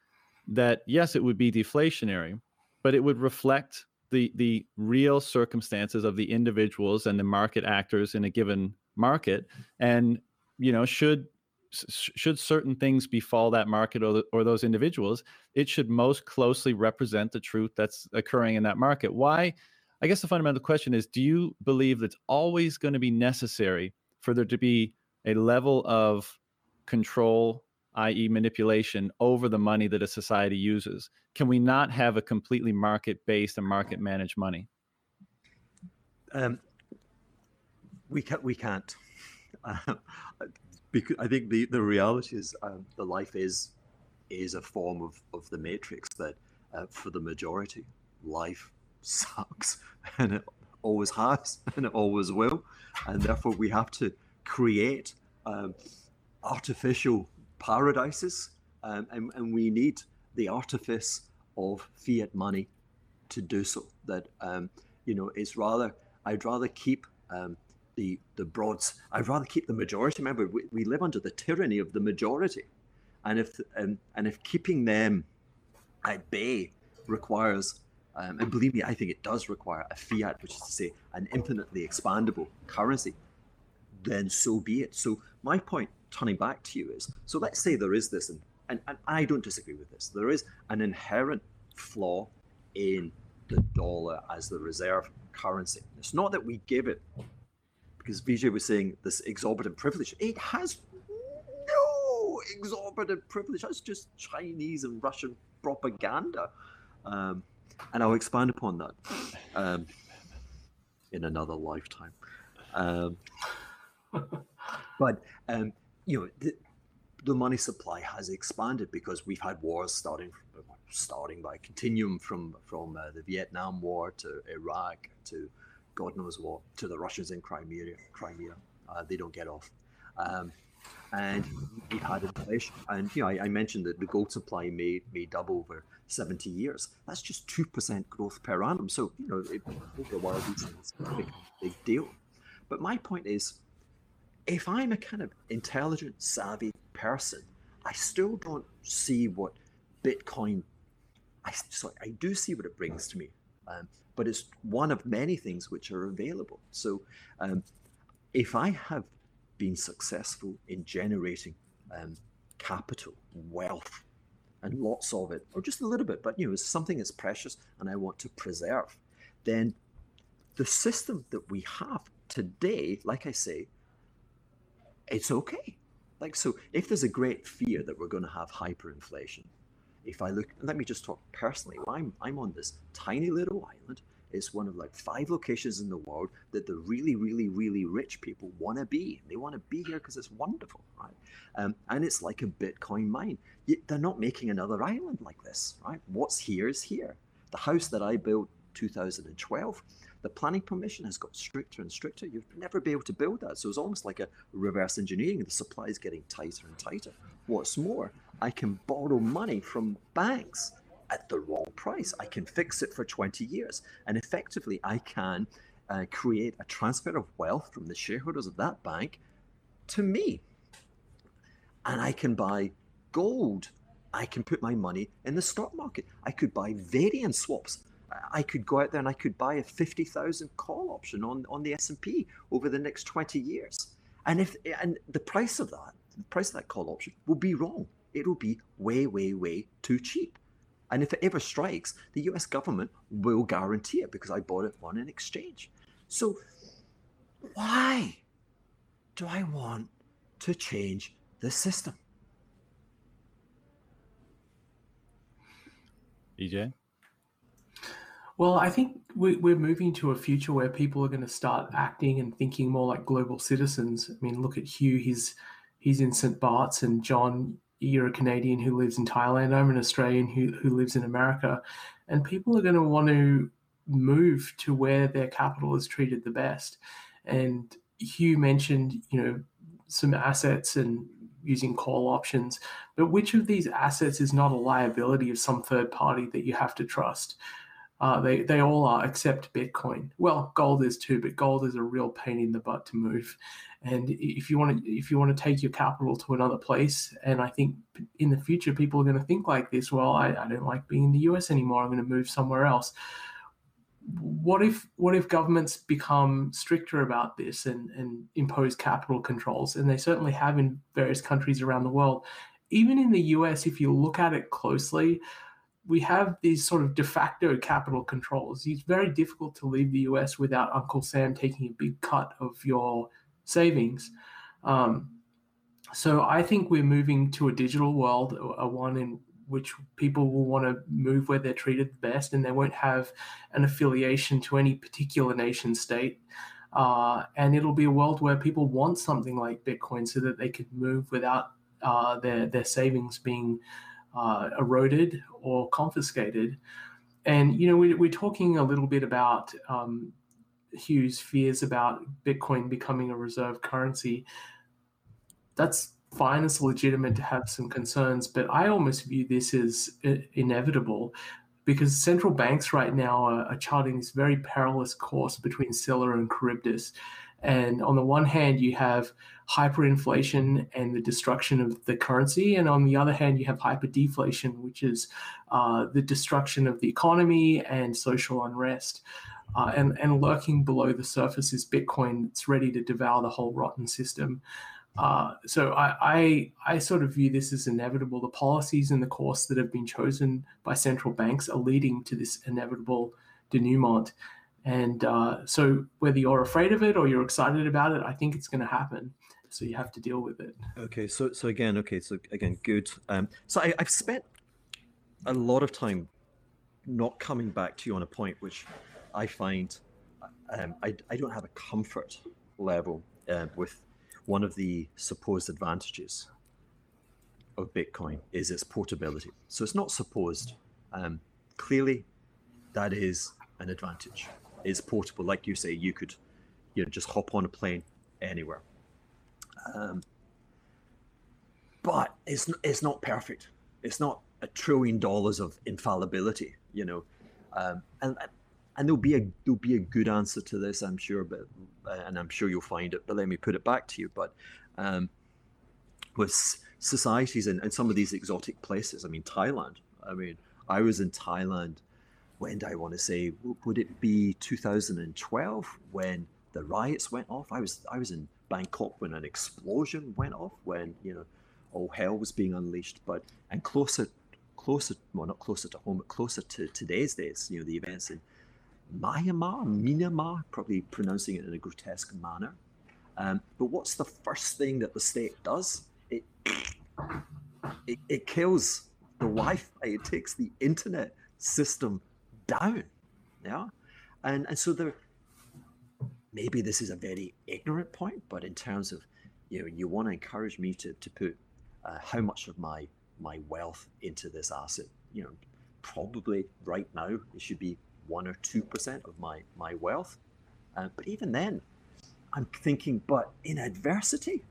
that yes it would be deflationary but it would reflect the the real circumstances of the individuals and the market actors in a given market? And you know should should certain things befall that market or, or those individuals it should most closely represent the truth that's occurring in that market. Why i guess the fundamental question is do you believe that it's always going to be necessary for there to be a level of control i.e. manipulation over the money that a society uses. Can we not have a completely market based and market managed money? Um, we, can, we can't. Uh, because I think the, the reality is um, the life is is a form of, of the matrix that uh, for the majority life sucks and it always has and it always will. And therefore we have to create um, artificial paradises um, and, and we need the artifice of fiat money to do so that um, you know it's rather i'd rather keep um, the the broads. I'd rather keep the majority. Remember, we, we live under the tyranny of the majority, and if and, and if keeping them at bay requires, um, and believe me, I think it does require a fiat, which is to say, an infinitely expandable currency. Then so be it. So my point, turning back to you, is so let's say there is this, and, and, and I don't disagree with this. There is an inherent flaw in the dollar as the reserve currency. It's not that we give it because Vijay was saying this exorbitant privilege. It has no exorbitant privilege. That's just Chinese and Russian propaganda. Um, and I'll expand upon that um, in another lifetime. Um, but um, you know, the, the, money supply has expanded because we've had wars starting starting by continuum from from uh, the Vietnam War to Iraq to God knows what, to the Russians in Crimea. Crimea, uh, they don't get off. Um, and we've had inflation. And you know, I, I, mentioned that the gold supply may may double over 70 years. That's just two percent growth per annum. So you know, it, over a while, a big deal. But my point is, if I'm a kind of intelligent, savvy person, I still don't see what Bitcoin. I sorry, I do see what it brings to me. Um, but it's one of many things which are available. So um, if I have been successful in generating um, capital, wealth, and lots of it, or just a little bit, but you know, it's something that's precious and I want to preserve, then the system that we have today, like I say, it's okay. Like so, if there's a great fear that we're going to have hyperinflation, if I look, let me just talk personally. I'm I'm on this tiny little island it's one of like five locations in the world that the really, really, really rich people want to be. They want to be here because it's wonderful, right? Um, and it's like a Bitcoin mine. They're not making another island like this, right? What's here is here. The house that I built 2012, the planning permission has got stricter and stricter. You'd never be able to build that. So it's almost like a reverse engineering. The supply is getting tighter and tighter. What's more, I can borrow money from banks at the wrong price. I can fix it for 20 years. And effectively, I can uh, create a transfer of wealth from the shareholders of that bank to me. And I can buy gold. I can put my money in the stock market. I could buy variance swaps. I could go out there and I could buy a 50,000 call option on, on the S&P over the next 20 years. And if and the price of that, the price of that call option will be wrong. It'll be way, way, way too cheap. And if it ever strikes, the US government will guarantee it because I bought it on an exchange. So, why do I want to change the system? VJ? Well, I think we're moving to a future where people are going to start acting and thinking more like global citizens. I mean, look at Hugh; he's he's in St. Bart's, and John, you're a Canadian who lives in Thailand. I'm an Australian who, who lives in America. And people are going to want to move to where their capital is treated the best. And Hugh mentioned, you know, some assets and using call options, but which of these assets is not a liability of some third party that you have to trust? Uh, they they all are except Bitcoin. Well, gold is too, but gold is a real pain in the butt to move. And if you want to if you want to take your capital to another place, and I think in the future people are going to think like this. Well, I, I don't like being in the U.S. anymore. I'm going to move somewhere else. What if what if governments become stricter about this and and impose capital controls? And they certainly have in various countries around the world. Even in the U.S., if you look at it closely, we have these sort of de facto capital controls. It's very difficult to leave the US without Uncle Sam taking a big cut of your savings. Um, so I think we're moving to a digital world, a one in which people will want to move where they're treated the best and they won't have an affiliation to any particular nation state. Uh, and it'll be a world where people want something like Bitcoin so that they could move without uh, their, their savings being uh, eroded or confiscated. And you know, we, are talking a little bit about um, Hugh's fears about Bitcoin becoming a reserve currency. That's fine. It's legitimate to have some concerns, but I almost view this as inevitable because central banks right now are, are charting this very perilous course between Scylla and Charybdis. And on the one hand, you have hyperinflation and the destruction of the currency. And on the other hand, you have hyperdeflation, which is uh, the destruction of the economy and social unrest. Uh, and, and lurking below the surface is Bitcoin that's ready to devour the whole rotten system. Uh, so I, I, I sort of view this as inevitable. The policies and the course that have been chosen by central banks are leading to this inevitable denouement. And uh, so, whether you're afraid of it or you're excited about it, I think it's going to happen. So you have to deal with it. Okay. So so again, okay. So again, good. Um, so I, I've spent a lot of time not coming back to you on a point which I find um, I, I don't have a comfort level uh, with one of the supposed advantages of Bitcoin is its portability. So it's not supposed. Um, clearly, that is an advantage is portable. Like you say, you could, you know, just hop on a plane anywhere. Um, but it's it's not perfect. It's not a trillion dollars of infallibility, you know. Um, and and there'll be a there'll be a good answer to this, I'm sure, but and I'm sure you'll find it. But let me put it back to you. But um, with societies in, in some of these exotic places, I mean Thailand. I mean, I was in Thailand when do I want to say? Would it be 2012 when the riots went off? I was I was in Bangkok when an explosion went off, when you know all hell was being unleashed. But and closer, closer, well not closer to home, but closer to today's days, you know the events in Myanmar, Myanmar, probably pronouncing it in a grotesque manner. Um, but what's the first thing that the state does? It it, it kills the Wi-Fi. It takes the internet system down. Yeah. And and so there maybe this is a very ignorant point, but in terms of you know, you want to encourage me to, to put uh, how much of my my wealth into this asset. You know, probably right now it should be one or two percent of my my wealth. Uh, but even then, I'm thinking, but in adversity,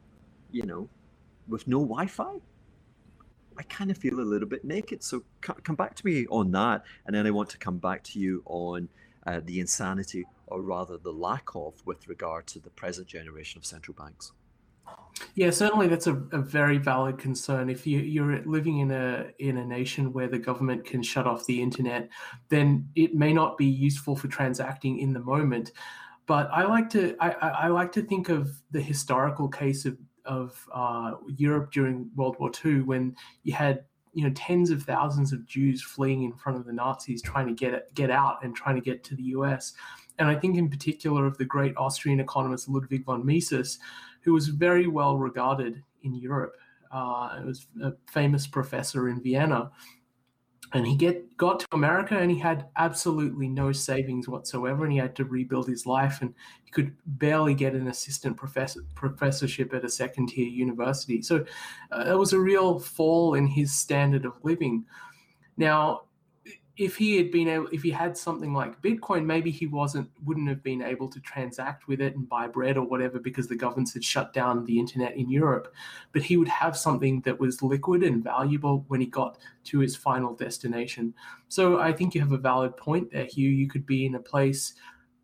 you know, with no Wi-Fi, I kind of feel a little bit naked. So come back to me on that, and then I want to come back to you on uh, the insanity, or rather the lack of, with regard to the present generation of central banks. Yeah, certainly that's a, a very valid concern. If you, you're living in a in a nation where the government can shut off the internet, then it may not be useful for transacting in the moment. But I like to I, I like to think of the historical case of of uh, Europe during World War II when you had you know tens of thousands of Jews fleeing in front of the Nazis, trying to get get out and trying to get to the U.S. And I think in particular of the great Austrian economist Ludwig von Mises, who was very well regarded in Europe. Uh, was a famous professor in Vienna, and he get got to America and he had absolutely no savings whatsoever, and he had to rebuild his life, and he could barely get an assistant professor professorship at a second tier university. So uh, it was a real fall in his standard of living. Now, if he had been able if he had something like bitcoin maybe he wasn't wouldn't have been able to transact with it and buy bread or whatever because the governments had shut down the internet in europe. But he would have something that was liquid and valuable when he got to his final destination. So i think you have a valid point there hugh. You could be in a place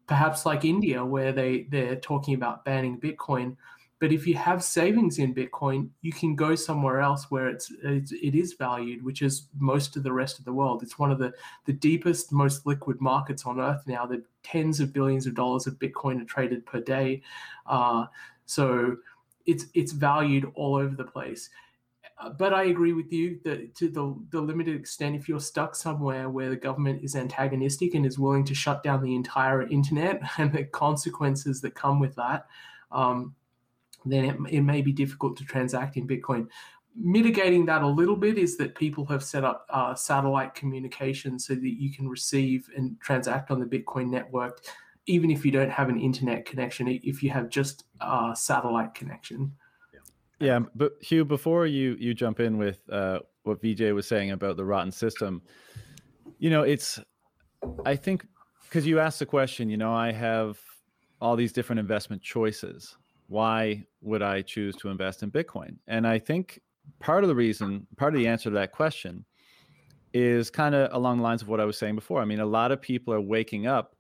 perhaps like india where they they're talking about banning bitcoin but if you have savings in Bitcoin, you can go somewhere else where it's, it's it is valued, which is most of the rest of the world. It's one of the the deepest, most liquid markets on earth now. That tens of billions of dollars of Bitcoin are traded per day, uh, so it's it's valued all over the place. Uh, but I agree with you that to the, the limited extent, if you're stuck somewhere where the government is antagonistic and is willing to shut down the entire internet and the consequences that come with that, um, then it, it may be difficult to transact in Bitcoin. Mitigating that a little bit is that people have set up uh, satellite communication so that you can receive and transact on the Bitcoin network, even if you don't have an internet connection, if you have just a satellite connection. Yeah, but Hugh, before you you jump in with uh, what VJ was saying about the rotten system, you know, it's I think because you asked the question, you know, I have all these different investment choices why would I choose to invest in Bitcoin? And I think part of the reason, part of the answer to that question is kind of along the lines of what I was saying before. I mean, a lot of people are waking up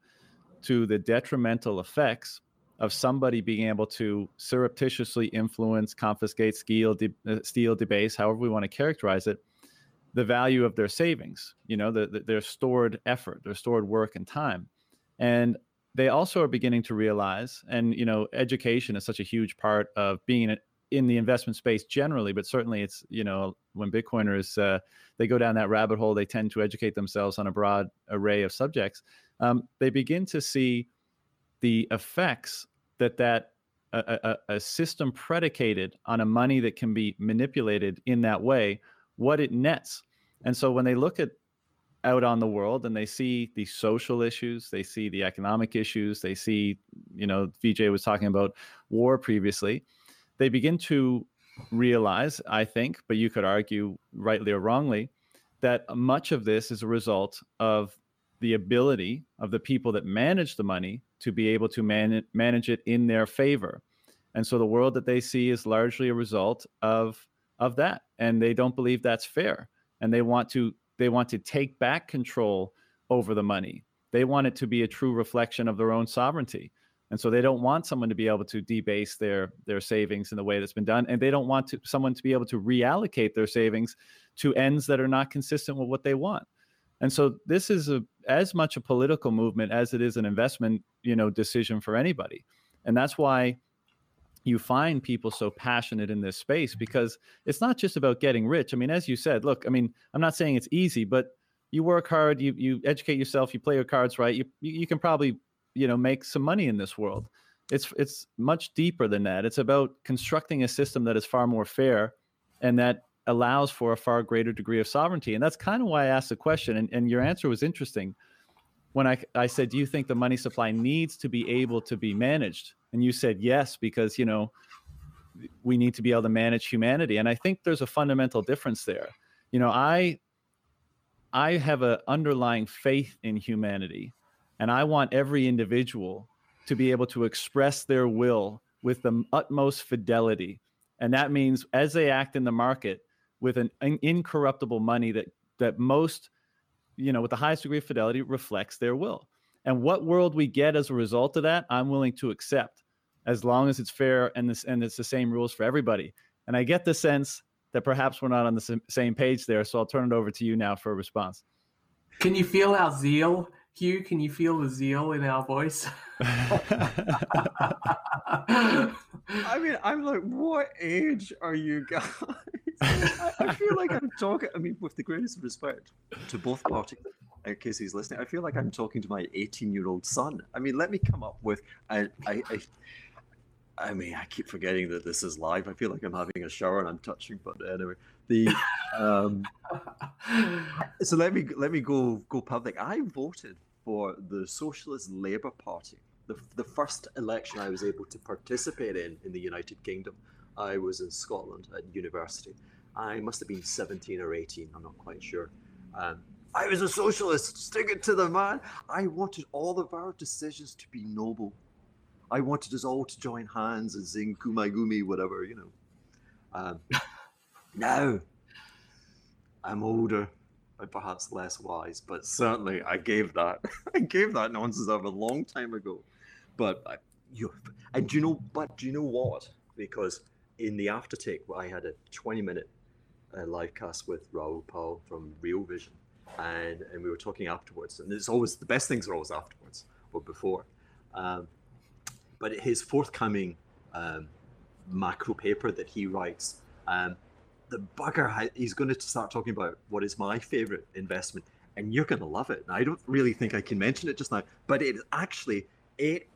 to the detrimental effects of somebody being able to surreptitiously influence, confiscate, steal, de- uh, steal, debase, however we want to characterize it, the value of their savings, you know, the, the, their stored effort, their stored work and time. And they also are beginning to realize, and you know, education is such a huge part of being in the investment space generally, but certainly it's you know when Bitcoiners uh, they go down that rabbit hole, they tend to educate themselves on a broad array of subjects. Um, they begin to see the effects that that a, a, a, system predicated on a money that can be manipulated in that way, what it nets. And so when they look at out on the world and they see the social issues, they see the economic issues, they see, you know, VJ was talking about war previously, they begin to realize, I think, but you could argue rightly or wrongly, that much of this is a result of the ability of the people that manage the money to be able to man- manage it in their favor. And so the world that they see is largely a result of of that and they don't believe that's fair and they want to they want to take back control over the money. They want it to be a true reflection of their own sovereignty. And so they don't want someone to be able to debase their their savings in the way that's been done, and they don't want to, someone to be able to reallocate their savings to ends that are not consistent with what they want. And so this is a, as much a political movement as it is an investment, you know, decision for anybody. And that's why you find people so passionate in this space because it's not just about getting rich. I mean, as you said, look, I mean, I'm not saying it's easy, but you work hard, you you educate yourself, you play your cards right, you you can probably you know make some money in this world. It's it's much deeper than that. It's about constructing a system that is far more fair and that allows for a far greater degree of sovereignty. And that's kind of why I asked the question. And, and your answer was interesting when I, I said, Do you think the money supply needs to be able to be managed? And you said yes, because, you know, we need to be able to manage humanity. And I think there's a fundamental difference there. You know, I I have an underlying faith in humanity, and I want every individual to be able to express their will with the utmost fidelity. And that means as they act in the market with an incorruptible money that that most you know, with the highest degree of fidelity reflects their will. And what world we get as a result of that, I'm willing to accept as long as it's fair and this and it's the same rules for everybody. And I get the sense that perhaps we're not on the same page there. So I'll turn it over to you now for a response. Can you feel our zeal, Hugh? Can you feel the zeal in our voice? I mean, I'm like, what age are you guys? I, I, feel like I'm talking. I mean, with the greatest respect to both parties, in case he's listening, I feel like I'm talking to my 18 year old son. I mean, let me come up with. I, I, I, I mean, I keep forgetting that this is live. I feel like I'm having a shower and I'm touching, but anyway, the. Um, so let me let me go go public. I voted for the Socialist Labour Party the, the first election I was able to participate in in the United Kingdom. I was in Scotland at university. I must have been 17 or 18, I'm not quite sure. Um, I was a socialist. Stick it to the man. I wanted all of our decisions to be noble. I wanted us all to join hands and sing Kumagumi, whatever, you know. Um, now, I'm older and perhaps less wise, but certainly I gave that. I gave that nonsense up a long time ago. But I, you, and do you know? But do you know what? Because in the aftertake, I had a 20 minute uh, live cast with Raoul Pal from Real Vision, and and we were talking afterwards. And it's always the best things are always afterwards or before. Um, but his forthcoming um, macro paper that he writes, um, the bugger, he's going to start talking about what is my favorite investment, and you're going to love it. And I don't really think I can mention it just now, but it actually it.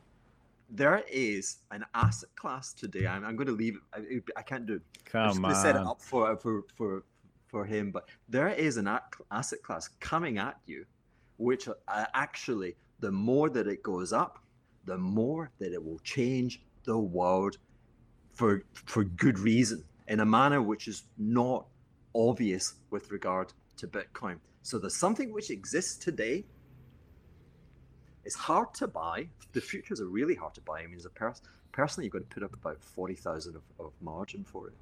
There is an asset class today. I'm, I'm going to leave it. I, I can't do. Come I'm on. set it up for for for for him, but there is an asset class coming at you, which uh, actually the more that it goes up, the more that it will change the world for for good reason in a manner which is not obvious with regard to Bitcoin. So there's something which exists today. It's hard to buy. The futures are really hard to buy. I mean, as a person, personally, you've got to put up about forty thousand of, of margin for it.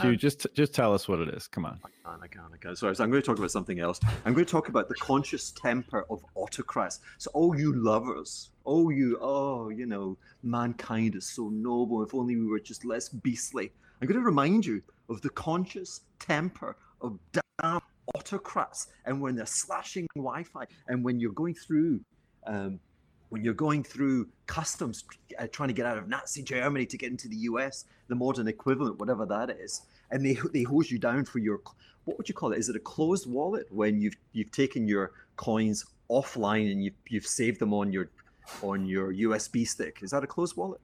Hugh, um, just just tell us what it is. Come on. I can't, I can, I can. Sorry, so I'm going to talk about something else. I'm going to talk about the conscious temper of autocrats. So, all you lovers, oh you, oh you know, mankind is so noble. If only we were just less beastly. I'm going to remind you of the conscious temper of damn autocrats, and when they're slashing Wi-Fi, and when you're going through. Um, when you're going through customs uh, trying to get out of Nazi Germany to get into the US, the modern equivalent, whatever that is, and they they hose you down for your what would you call it? Is it a closed wallet when you've you've taken your coins offline and you've you've saved them on your on your USB stick? Is that a closed wallet?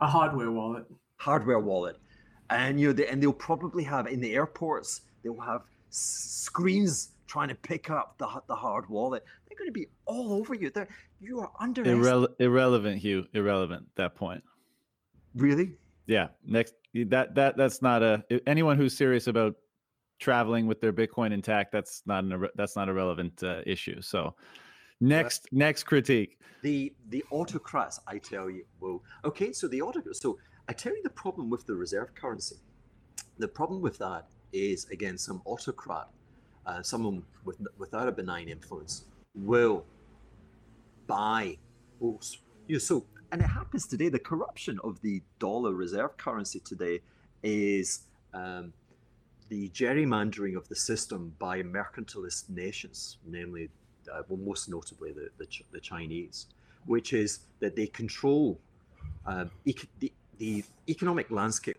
A hardware wallet. Hardware wallet, and you know, they, and they'll probably have in the airports they'll have screens trying to pick up the the hard wallet. They're going to be all over you. They're you are under Irrele- irrelevant, Hugh. Irrelevant. That point. Really? Yeah. Next. That that that's not a anyone who's serious about traveling with their Bitcoin intact. That's not an that's not a relevant uh, issue. So. Next, well, next critique. The the autocrats, I tell you, well, okay. So the autocrats. So I tell you the problem with the reserve currency. The problem with that is again some autocrat, uh, someone with without a benign influence, will buy. Oh, you know, so and it happens today. The corruption of the dollar reserve currency today is um, the gerrymandering of the system by mercantilist nations, namely, uh, well, most notably the, the, the, Chinese, which is that they control um, the, the economic landscape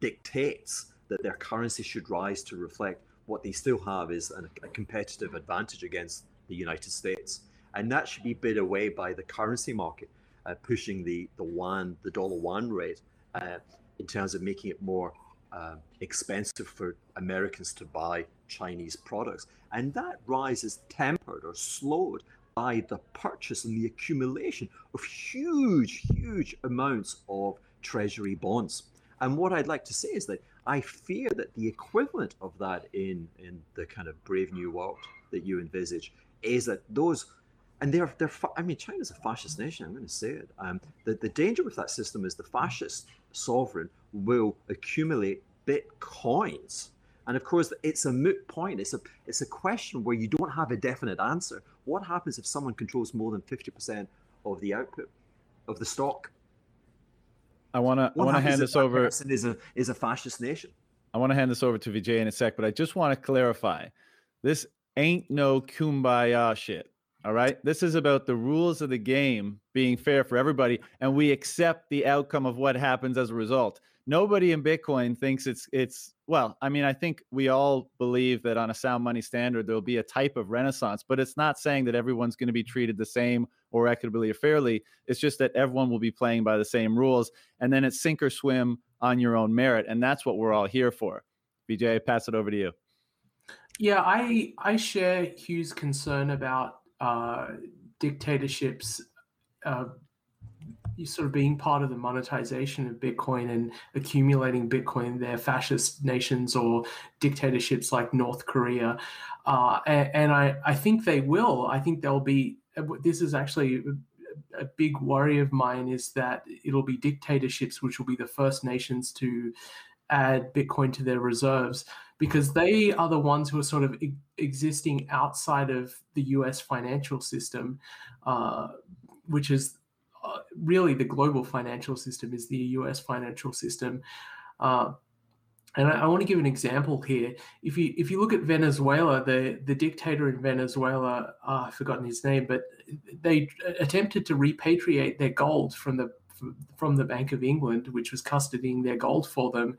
dictates that their currency should rise to reflect what they still have is a competitive advantage against the United States and that should be bid away by the currency market, uh, pushing the the yuan, the dollar yuan rate, uh, in terms of making it more uh, expensive for Americans to buy Chinese products, and that rise is tempered or slowed by the purchase and the accumulation of huge, huge amounts of treasury bonds. And what I'd like to say is that I fear that the equivalent of that in in the kind of brave new world that you envisage is that those and they're they're I mean China's a fascist nation. I'm going to say it. Um, the the danger with that system is the fascist sovereign will accumulate bitcoins, and of course it's a moot point. It's a it's a question where you don't have a definite answer. What happens if someone controls more than fifty percent of the output of the stock? I want to I want to hand this over. Is a is a fascist nation. I want to hand this over to Vijay in a sec, but I just want to clarify. This ain't no kumbaya shit. All right. This is about the rules of the game being fair for everybody, and we accept the outcome of what happens as a result. Nobody in Bitcoin thinks it's it's well, I mean, I think we all believe that on a sound money standard there'll be a type of renaissance, but it's not saying that everyone's going to be treated the same or equitably or fairly. It's just that everyone will be playing by the same rules, and then it's sink or swim on your own merit, and that's what we're all here for. VJ, pass it over to you. Yeah, I I share Hugh's concern about uh, dictatorships uh, sort of being part of the monetization of Bitcoin and accumulating Bitcoin, their fascist nations or dictatorships like North Korea. Uh, and, and I, I think they will. I think they'll be. This is actually a big worry of mine is that it'll be dictatorships which will be the first nations to add Bitcoin to their reserves because they are the ones who are sort of e- existing outside of the US financial system, uh, which is uh, really the global financial system is the US financial system. Uh, and I, I, want to give an example here. If you if you look at Venezuela, the the dictator in Venezuela, uh, I've forgotten his name, but they attempted to repatriate their gold from the from the Bank of England, which was custodying their gold for them.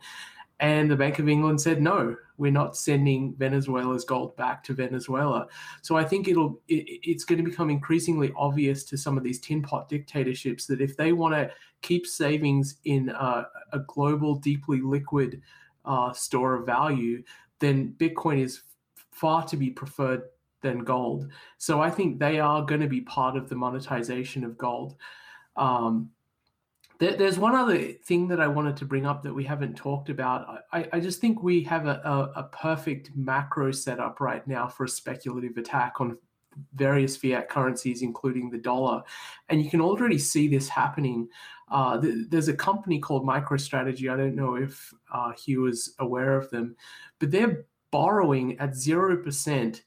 And the Bank of England said, no, we're not sending Venezuela's gold back to Venezuela. So I think it'll it, it's going to become increasingly obvious to some of these tin pot dictatorships that if they want to keep savings in a, global, deeply liquid uh, store of value, then Bitcoin is far to be preferred than gold. So I think they are going to be part of the monetization of gold. Um, there, there's one other thing that I wanted to bring up that we haven't talked about. I, I just think we have a, a, a perfect macro setup right now for a speculative attack on various fiat currencies, including the dollar. And you can already see this happening. Uh, th- there's a company called MicroStrategy. I don't know if uh, Hugh is aware of them, but they're borrowing at 0%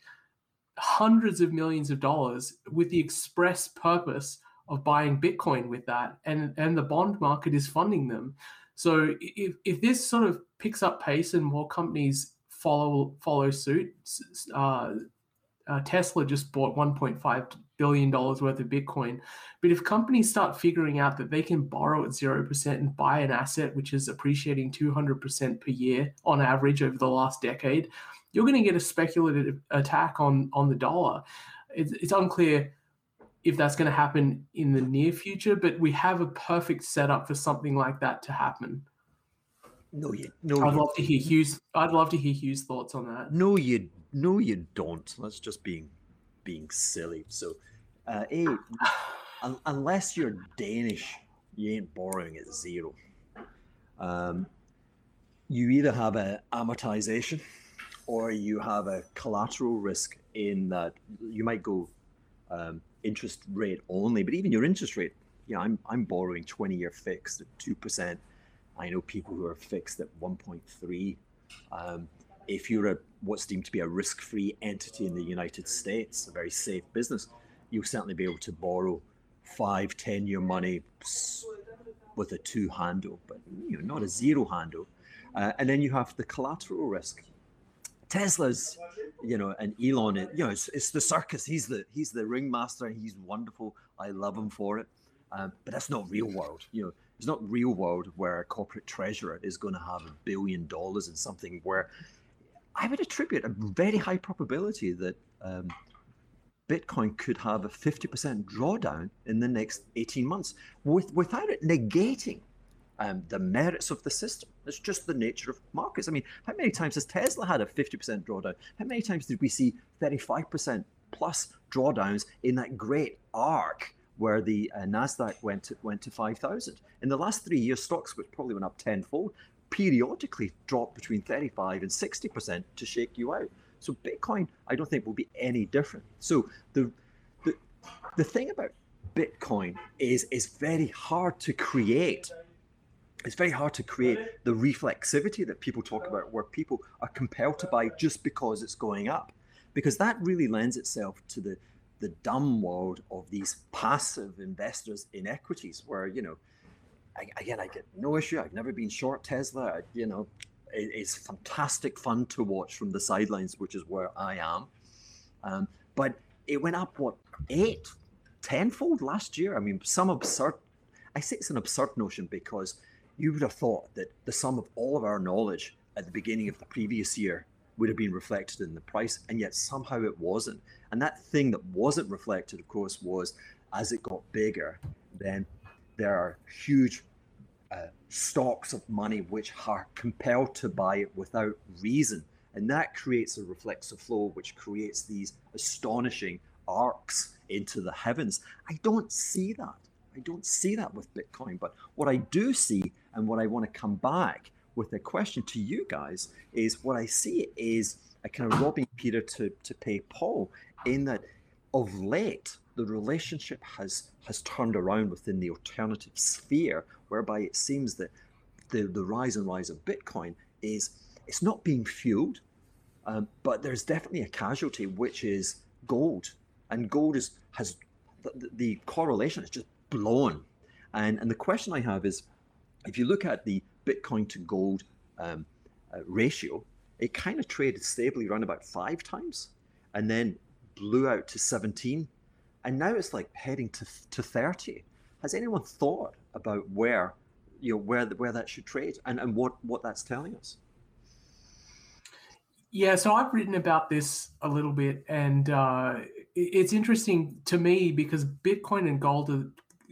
hundreds of millions of dollars with the express purpose of buying Bitcoin with that, and and the bond market is funding them. So if if this sort of picks up pace and more companies follow follow suit, uh, uh, Tesla just bought 1.5 billion dollars worth of Bitcoin. But if companies start figuring out that they can borrow at zero percent and buy an asset which is appreciating 200 percent per year on average over the last decade, you're going to get a speculative attack on on the dollar. It's, it's unclear if that's going to happen in the near future, but we have a perfect setup for something like that to happen. No, you no. I'd you, love to hear Hugh's. I'd love to hear Hugh's thoughts on that. No, you no, you don't. That's just being being silly. So, uh, a un, unless you're Danish, you ain't borrowing at zero. Um, you either have a amortization or you have a collateral risk in that you might go um, interest rate only, but even your interest rate, you know, I'm I'm borrowing 20 year fixed at two percent. I know people who are fixed at 1.3. Um, if you're a what's deemed to be a risk-free entity in the United States, a very safe business, you'll certainly be able to borrow five, ten year money with a two handle, but you know, not a zero handle. Uh, and then you have the collateral risk. Tesla's, you know, and Elon, it, you know, it's, it's the circus. He's the he's the ringmaster. He's wonderful. I love him for it. Um, but that's not real world. You know, it's not real world where a corporate treasurer is going to have a billion dollars in something where I would attribute a very high probability that um, Bitcoin could have a 50% drawdown in the next 18 months with, without it negating um, the merits of the system. It's just the nature of markets. I mean, how many times has Tesla had a 50% drawdown? How many times did we see 35% plus drawdowns in that great arc where the uh, Nasdaq went to, went to 5,000? In the last three years, stocks which probably went up tenfold periodically dropped between 35 and 60% to shake you out. So Bitcoin, I don't think will be any different. So the the, the thing about Bitcoin is is very hard to create it's very hard to create the reflexivity that people talk about, where people are compelled to buy just because it's going up, because that really lends itself to the the dumb world of these passive investors in equities, where you know, I, again, I get no issue. I've never been short Tesla. I, you know, it, it's fantastic fun to watch from the sidelines, which is where I am. Um, but it went up what eight, tenfold last year. I mean, some absurd. I say it's an absurd notion because you would have thought that the sum of all of our knowledge at the beginning of the previous year would have been reflected in the price, and yet somehow it wasn't. And that thing that wasn't reflected, of course, was as it got bigger, then there are huge uh, stocks of money which are compelled to buy it without reason. And that creates a reflexive flow, which creates these astonishing arcs into the heavens. I don't see that. I don't see that with Bitcoin. But what I do see, and what I want to come back with a question to you guys, is what I see is a kind of robbing Peter to, to pay Paul, in that of late, the relationship has has turned around within the alternative sphere, whereby it seems that the, the rise and rise of Bitcoin is it's not being fueled, um, but there's definitely a casualty, which is gold, and gold is has the, the correlation is just blown. And and the question I have is, if you look at the Bitcoin to gold um, uh, ratio, it kind of traded stably around about five times, and then blew out to 17 and now it's like heading to to 30 has anyone thought about where you know where where that should trade and and what what that's telling us? Yeah so i've written about this a little bit and uh, it's interesting to me because bitcoin and gold are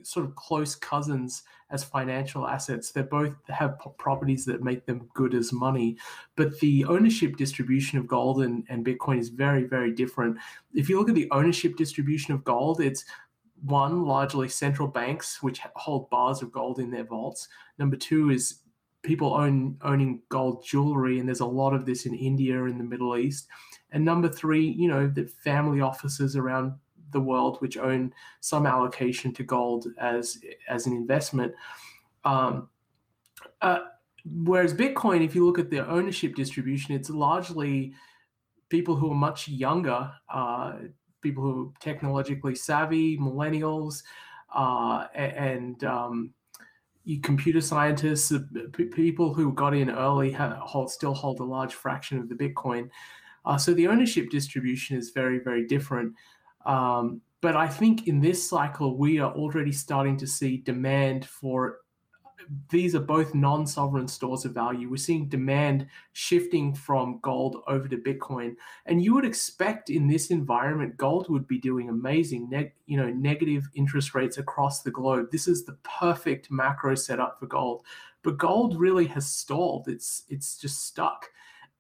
sort of close cousins as financial assets. They both have properties that make them good as money, but the ownership distribution of gold and, and Bitcoin is very, very different. If you look at the ownership distribution of gold, it's one, largely central banks, which hold bars of gold in their vaults. Number two is people own owning gold jewelry, and there's a lot of this in India and the Middle East. And number three, you know, the family offices around the world which own some allocation to gold as as an investment. Um, uh, whereas Bitcoin, if you look at the ownership distribution, it's largely people who are much younger, uh, people who are technologically savvy, millennials, uh, and um, computer scientists, uh, people who got in early hold, still hold a large fraction of the Bitcoin. Uh, so the ownership distribution is very, very different. Um, but I think in this cycle, we are already starting to see demand for these are both non sovereign stores of value. We're seeing demand shifting from gold over to Bitcoin. And you would expect in this environment, gold would be doing amazing, neg- you know, negative interest rates across the globe. This is the perfect macro setup for gold. But gold really has stalled. It's it's just stuck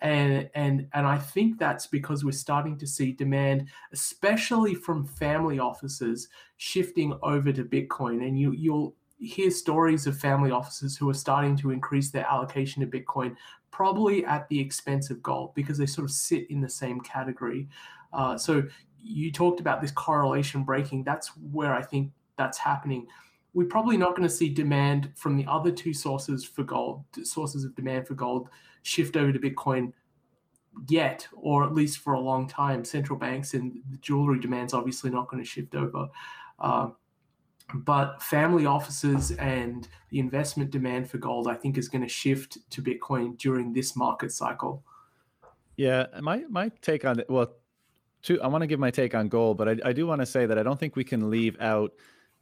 and and and I think that's because we're starting to see demand, especially from family offices, shifting over to Bitcoin. And you you'll hear stories of family offices who are starting to increase their allocation to Bitcoin, probably at the expense of gold, because they sort of sit in the same category. Uh, so you talked about this correlation breaking. That's where I think that's happening we're probably not going to see demand from the other two sources for gold, sources of demand for gold, shift over to Bitcoin yet, or at least for a long time. Central banks and the jewelry demand's obviously not going to shift over. Uh, but family offices and the investment demand for gold, I think, is going to shift to Bitcoin during this market cycle. Yeah, my my take on it. Well, two. I want to give my take on gold, but I, I do want to say that I don't think we can leave out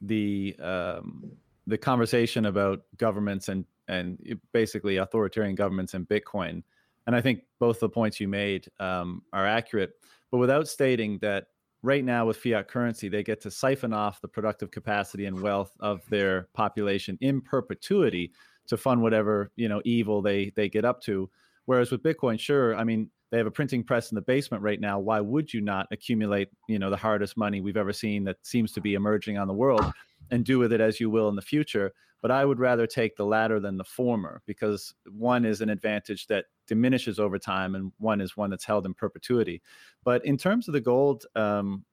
the um, the conversation about governments and and basically authoritarian governments and Bitcoin. And I think both the points you made um, are accurate, but without stating that right now with fiat currency, they get to siphon off the productive capacity and wealth of their population in perpetuity to fund whatever you know evil they they get up to. Whereas with Bitcoin, sure, I mean they have a printing press in the basement right now. Why would you not accumulate you know the hardest money we've ever seen that seems to be emerging on the world and do with it as you will in the future? But I would rather take the latter than the former because one is an advantage that diminishes over time, and one is one that's held in perpetuity. But in terms of the gold um,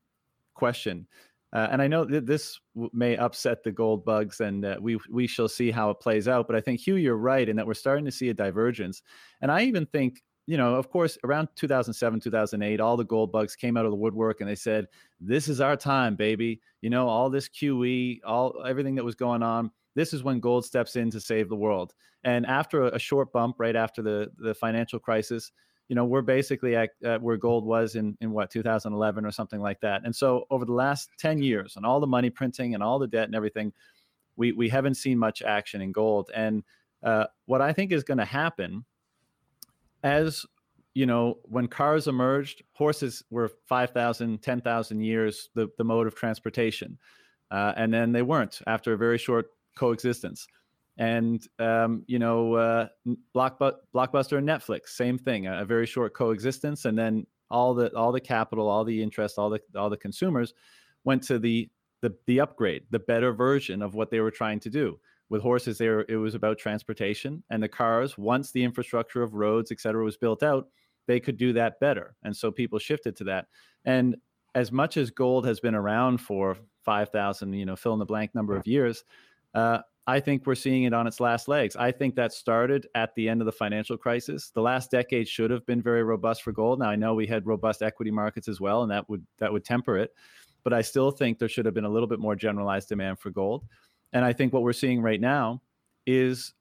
question, uh, and I know that this w- may upset the gold bugs, and uh, we we shall see how it plays out. But I think Hugh, you're right in that we're starting to see a divergence, and I even think you know, of course, around 2007, 2008, all the gold bugs came out of the woodwork and they said, "This is our time, baby." You know, all this QE, all everything that was going on. This is when gold steps in to save the world. And after a, a short bump, right after the the financial crisis, you know, we're basically at, at, where gold was in in what 2011 or something like that. And so over the last 10 years, and all the money printing and all the debt and everything, we we haven't seen much action in gold. And uh, what I think is going to happen as you know, when cars emerged, horses were 5,000, 10,000 years the, the mode of transportation. Uh, and then they weren't after a very short coexistence. And, um, you know, uh, Blockbu- Blockbuster and Netflix, same thing, a, a, very short coexistence. And then all the, all the capital, all the interest, all the, all the consumers went to the the the upgrade, the better version of what they were trying to do. With horses, there it was about transportation, and the cars. Once the infrastructure of roads, et cetera, was built out, they could do that better, and so people shifted to that. And as much as gold has been around for five thousand, you know, fill in the blank number of years, uh, I think we're seeing it on its last legs. I think that started at the end of the financial crisis. The last decade should have been very robust for gold. Now I know we had robust equity markets as well, and that would that would temper it but I still think there should have been a little bit more generalized demand for gold. And I think what we're seeing right now is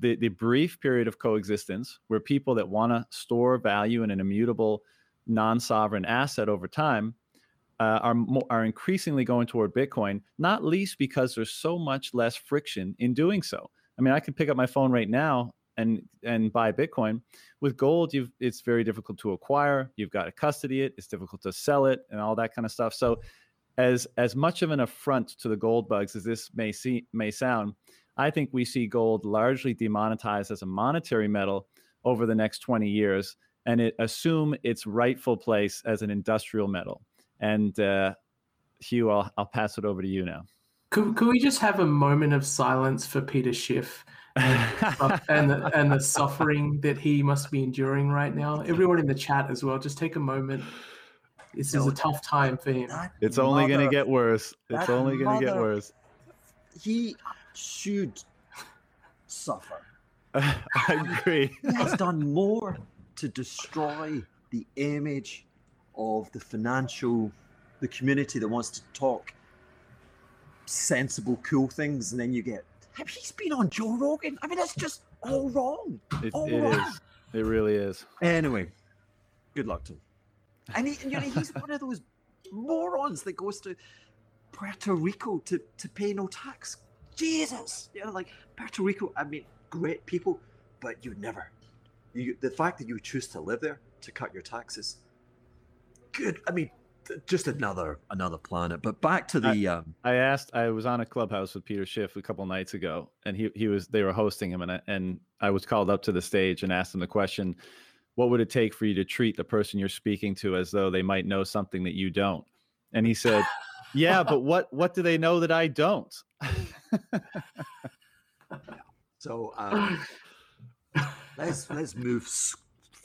the, the brief period of coexistence where people that want to store value in an immutable, non sovereign asset over time uh, are, are increasingly going toward Bitcoin, not least because there's so much less friction in doing so. I mean, I could pick up my phone right now and and buy Bitcoin. With gold, it's very difficult to acquire. You've got to custody it. It's difficult to sell it, and all that kind of stuff. So as as much of an affront to the gold bugs as this may see may sound, I think we see gold largely demonetized as a monetary metal over the next 20 years, and it assume its rightful place as an industrial metal. And uh, Hugh, I'll, I'll pass it over to you now. Could, could we just have a moment of silence for Peter Schiff and, and, the, and the suffering that he must be enduring right now? Everyone in the chat as well, just take a moment this no, is a tough time for him. It's only going to get worse. It's only going to get worse. He should suffer. I agree. he has done more to destroy the image of the financial, the community that wants to talk sensible, cool things, and then you get. have He's been on Joe Rogan. I mean, that's just all wrong. It, all it wrong. Is. It really is. Anyway, good luck to him. And, he, you know, he's one of those morons that goes to Puerto Rico to, to pay no tax. Jesus, you know, like Puerto Rico. I mean, great people, but you never. You, the fact that you choose to live there to cut your taxes, good. I mean, just another another planet. But back to the. I, um, I asked. I was on a clubhouse with Peter Schiff a couple nights ago, and he he was they were hosting him, and I, and I was called up to the stage and asked him the question what would it take for you to treat the person you're speaking to as though they might know something that you don't and he said yeah but what what do they know that i don't so um, let's let's move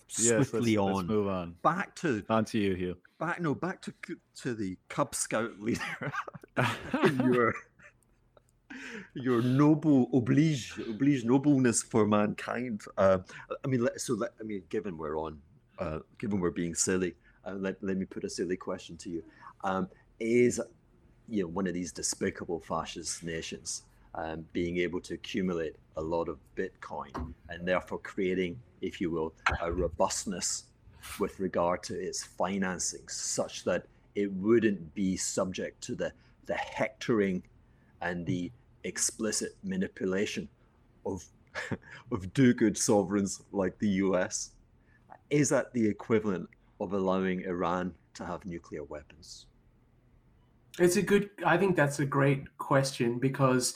swiftly yes, let's, on let's move on. Back to on to you hugh. back no back to to the cub scout leader. Your your noble oblige oblige nobleness for mankind. Uh, I mean, so let, I mean, given we're on, uh, given we're being silly, uh, let let me put a silly question to you: um, Is you know one of these despicable fascist nations um, being able to accumulate a lot of Bitcoin and therefore creating, if you will, a robustness with regard to its financing, such that it wouldn't be subject to the the hectoring and the explicit manipulation of of do-good sovereigns like the US. Is that the equivalent of allowing Iran to have nuclear weapons? It's a good. I think that's a great question because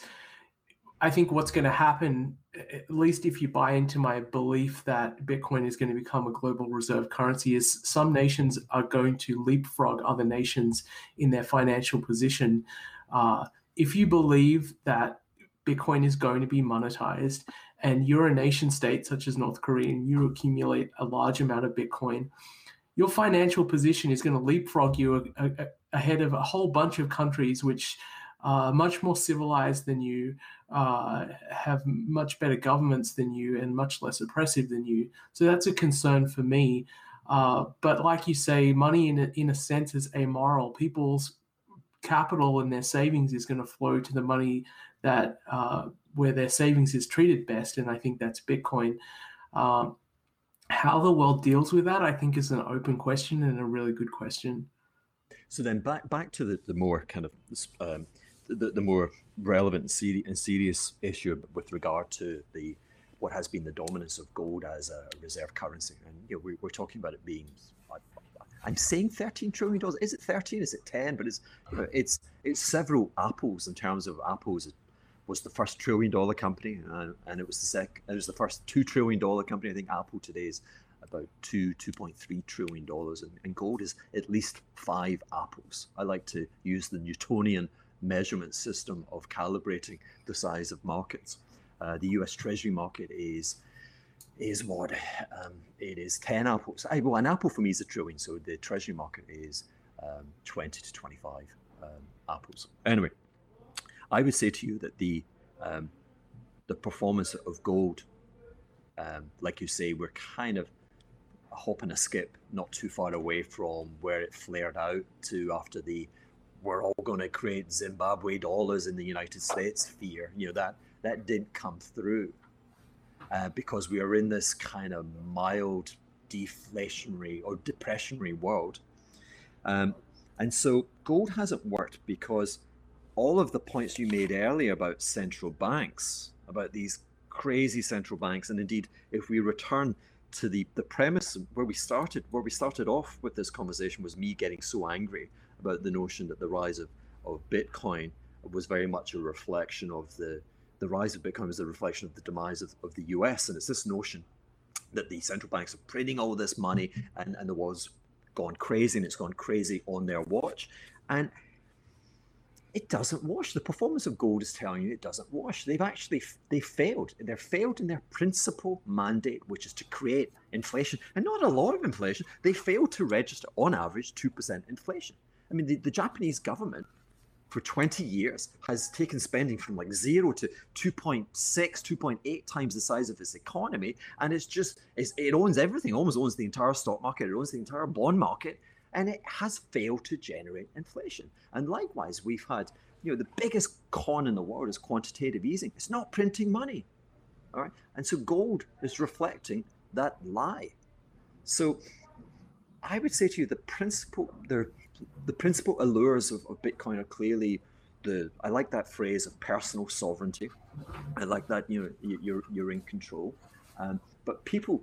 I think what's going to happen, at least if you buy into my belief that Bitcoin is going to become a global reserve currency, is some nations are going to leapfrog other nations in their financial position. Uh, if you believe that Bitcoin is going to be monetized and you're a nation state such as North Korea and you accumulate a large amount of Bitcoin, your financial position is going to leapfrog you a, a, ahead of a whole bunch of countries which are much more civilized than you, uh, have much better governments than you, and much less oppressive than you. So that's a concern for me. Uh, but like you say, money in a, in a sense is amoral. People's capital and their savings is going to flow to the money that uh, where their savings is treated best, and I think that's Bitcoin. Um, how the world deals with that, I think, is an open question and a really good question. So then, back back to the, the more kind of um, the, the more relevant and serious, and issue with regard to the what has been the dominance of gold as a reserve currency, and you know, we, we're talking about it being I'm saying 13 trillion dollars. Is it 13? Is it 10? But it's you know, it's it's several apples in terms of apples was the first trillion dollar company, uh, and it was the sec. It was the first two trillion dollar company. I think Apple today is about two 2.3 trillion dollars, and, and gold is at least five apples. I like to use the Newtonian measurement system of calibrating the size of markets. Uh, the U.S. Treasury market is is what um, it is 10 apples. Well, an apple for me is a trillion, so the Treasury market is um, 20 to 25 um, apples. Anyway, I would say to you that the um, the performance of gold, um, like you say, we're kind of a hop and a skip, not too far away from where it flared out to after the we're all going to create Zimbabwe dollars in the United States fear. You know that that did come through uh, because we are in this kind of mild deflationary or depressionary world. Um, and so gold hasn't worked because all of the points you made earlier about central banks, about these crazy central banks, and indeed, if we return to the, the premise where we started, where we started off with this conversation was me getting so angry about the notion that the rise of, of Bitcoin was very much a reflection of the the rise of Bitcoin was a reflection of the demise of, of the US. And it's this notion that the central banks are printing all this money and, and the world's gone crazy and it's gone crazy on their watch. And it doesn't wash. The performance of gold is telling you it doesn't wash. They've actually they failed. They're failed in their principal mandate, which is to create inflation, and not a lot of inflation. They failed to register, on average, two percent inflation. I mean, the, the Japanese government for 20 years has taken spending from like zero to 2.6 2.8 times the size of its economy and it's just it's, it owns everything almost owns the entire stock market it owns the entire bond market and it has failed to generate inflation. And likewise we've had you know the biggest con in the world is quantitative easing. It's not printing money all right? And so gold is reflecting that lie. So i would say to you the principle there the principal allures of, of Bitcoin are clearly the I like that phrase of personal sovereignty. I like that you know you're you're in control, um, but people,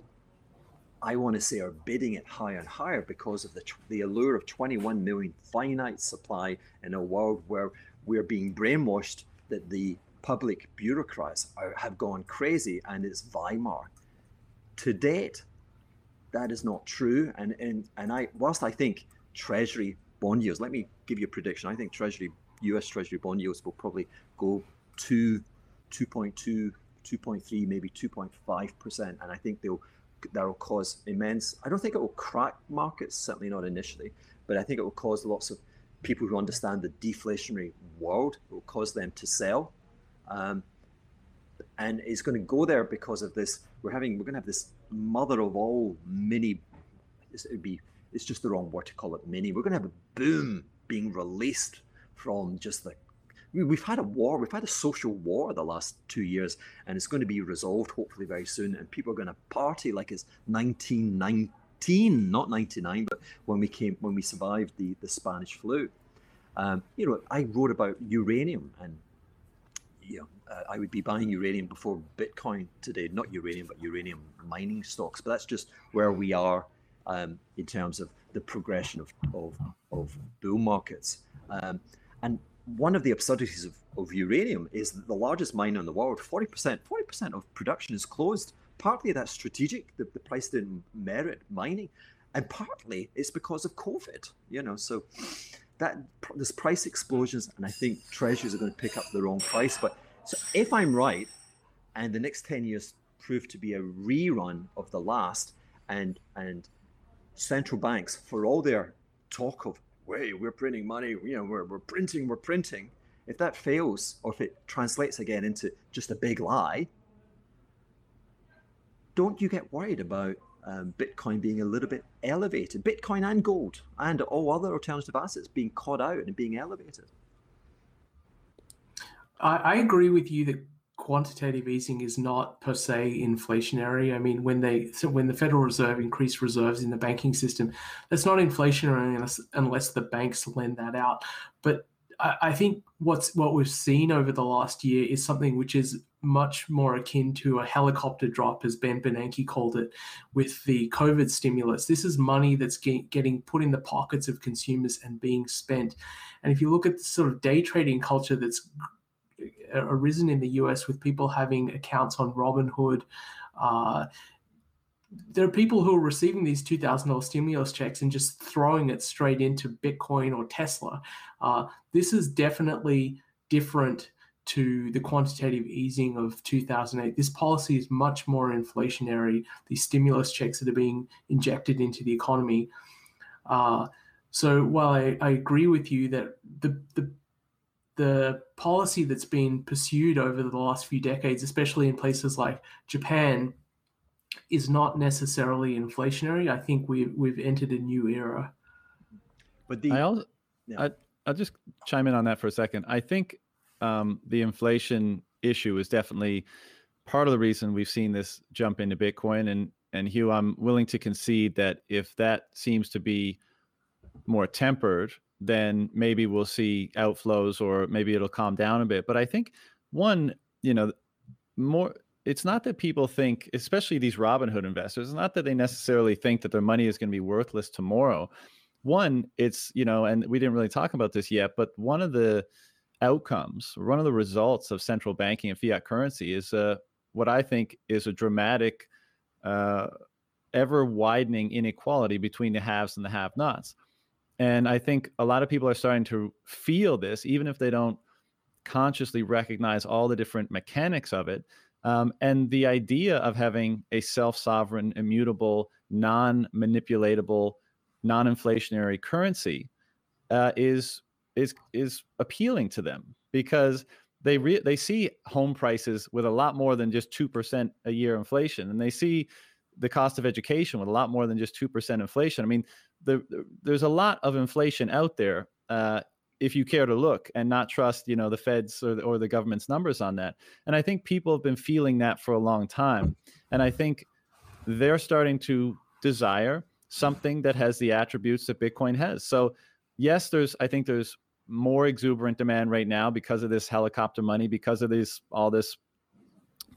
I want to say, are bidding it higher and higher because of the the allure of 21 million finite supply in a world where we're being brainwashed that the public bureaucrats are, have gone crazy and it's Weimar. To date, that is not true, and and and I whilst I think Treasury bond yields. Let me give you a prediction. I think Treasury, U.S. Treasury bond yields will probably go to 2.2, 2.3, maybe 2.5 percent, and I think they'll that will cause immense. I don't think it will crack markets, certainly not initially, but I think it will cause lots of people who understand the deflationary world. It will cause them to sell, um, and it's going to go there because of this. We're having we're going to have this mother of all mini. It would be it's just the wrong word to call it mini. We're going to have a boom being released from just the. We've had a war, we've had a social war the last two years, and it's going to be resolved hopefully very soon. And people are going to party like it's 1919, not 99, but when we came, when we survived the, the Spanish flu. Um, you know, I wrote about uranium and you know, uh, I would be buying uranium before Bitcoin today, not uranium, but uranium mining stocks. But that's just where we are um, in terms of the progression of, of, of bull markets. Um, and one of the absurdities of, of uranium is that the largest mine in the world, 40%, 40% of production is closed. Partly that's strategic, the, the price didn't merit mining, and partly it's because of COVID, you know, so that there's price explosions, and I think treasuries are going to pick up the wrong price. But so if I'm right, and the next 10 years prove to be a rerun of the last, and and central banks, for all their talk of, "Wait, we're printing money, you know, we're, we're printing, we're printing," if that fails or if it translates again into just a big lie, don't you get worried about um, Bitcoin being a little bit elevated? Bitcoin and gold and all other alternative assets being caught out and being elevated. I agree with you that quantitative easing is not per se inflationary. I mean, when they so when the Federal Reserve increased reserves in the banking system, that's not inflationary unless, unless the banks lend that out. But I, I think what's what we've seen over the last year is something which is much more akin to a helicopter drop, as Ben Bernanke called it, with the COVID stimulus. This is money that's get, getting put in the pockets of consumers and being spent. And if you look at the sort of day trading culture that's arisen in the US with people having accounts on Robinhood, uh, there are people who are receiving these two thousand dollars stimulus checks and just throwing it straight into Bitcoin or Tesla. Uh, this is definitely different to the quantitative easing of 2008. This policy is much more inflationary. These stimulus checks that are being injected into the economy. Uh, so while I, I agree with you that the, the the policy that's been pursued over the last few decades, especially in places like Japan, is not necessarily inflationary. I think we've we've entered a new era. But the I also, yeah. I, I'll just chime in on that for a second. I think um, the inflation issue is definitely part of the reason we've seen this jump into Bitcoin. And and Hugh, I'm willing to concede that if that seems to be more tempered, then maybe we'll see outflows or maybe it'll calm down a bit. But I think one, you know, more it's not that people think, especially these Robinhood investors, it's not that they necessarily think that their money is going to be worthless tomorrow. One, it's, you know, and we didn't really talk about this yet, but one of the outcomes, one of the results of central banking and fiat currency is uh, what I think is a dramatic, uh, ever widening inequality between the haves and the have nots. And I think a lot of people are starting to feel this, even if they don't consciously recognize all the different mechanics of it. Um, and the idea of having a self sovereign, immutable, non manipulatable, non inflationary currency uh, is is is appealing to them because they re- they see home prices with a lot more than just 2% a year inflation and they see the cost of education with a lot more than just 2% inflation i mean the, the, there's a lot of inflation out there uh, if you care to look and not trust you know the feds or the, or the government's numbers on that. And i think people have been feeling that for a long time. And i think they're starting to desire something that has the attributes that bitcoin has. So yes there's i think there's more exuberant demand right now because of this helicopter money because of this all this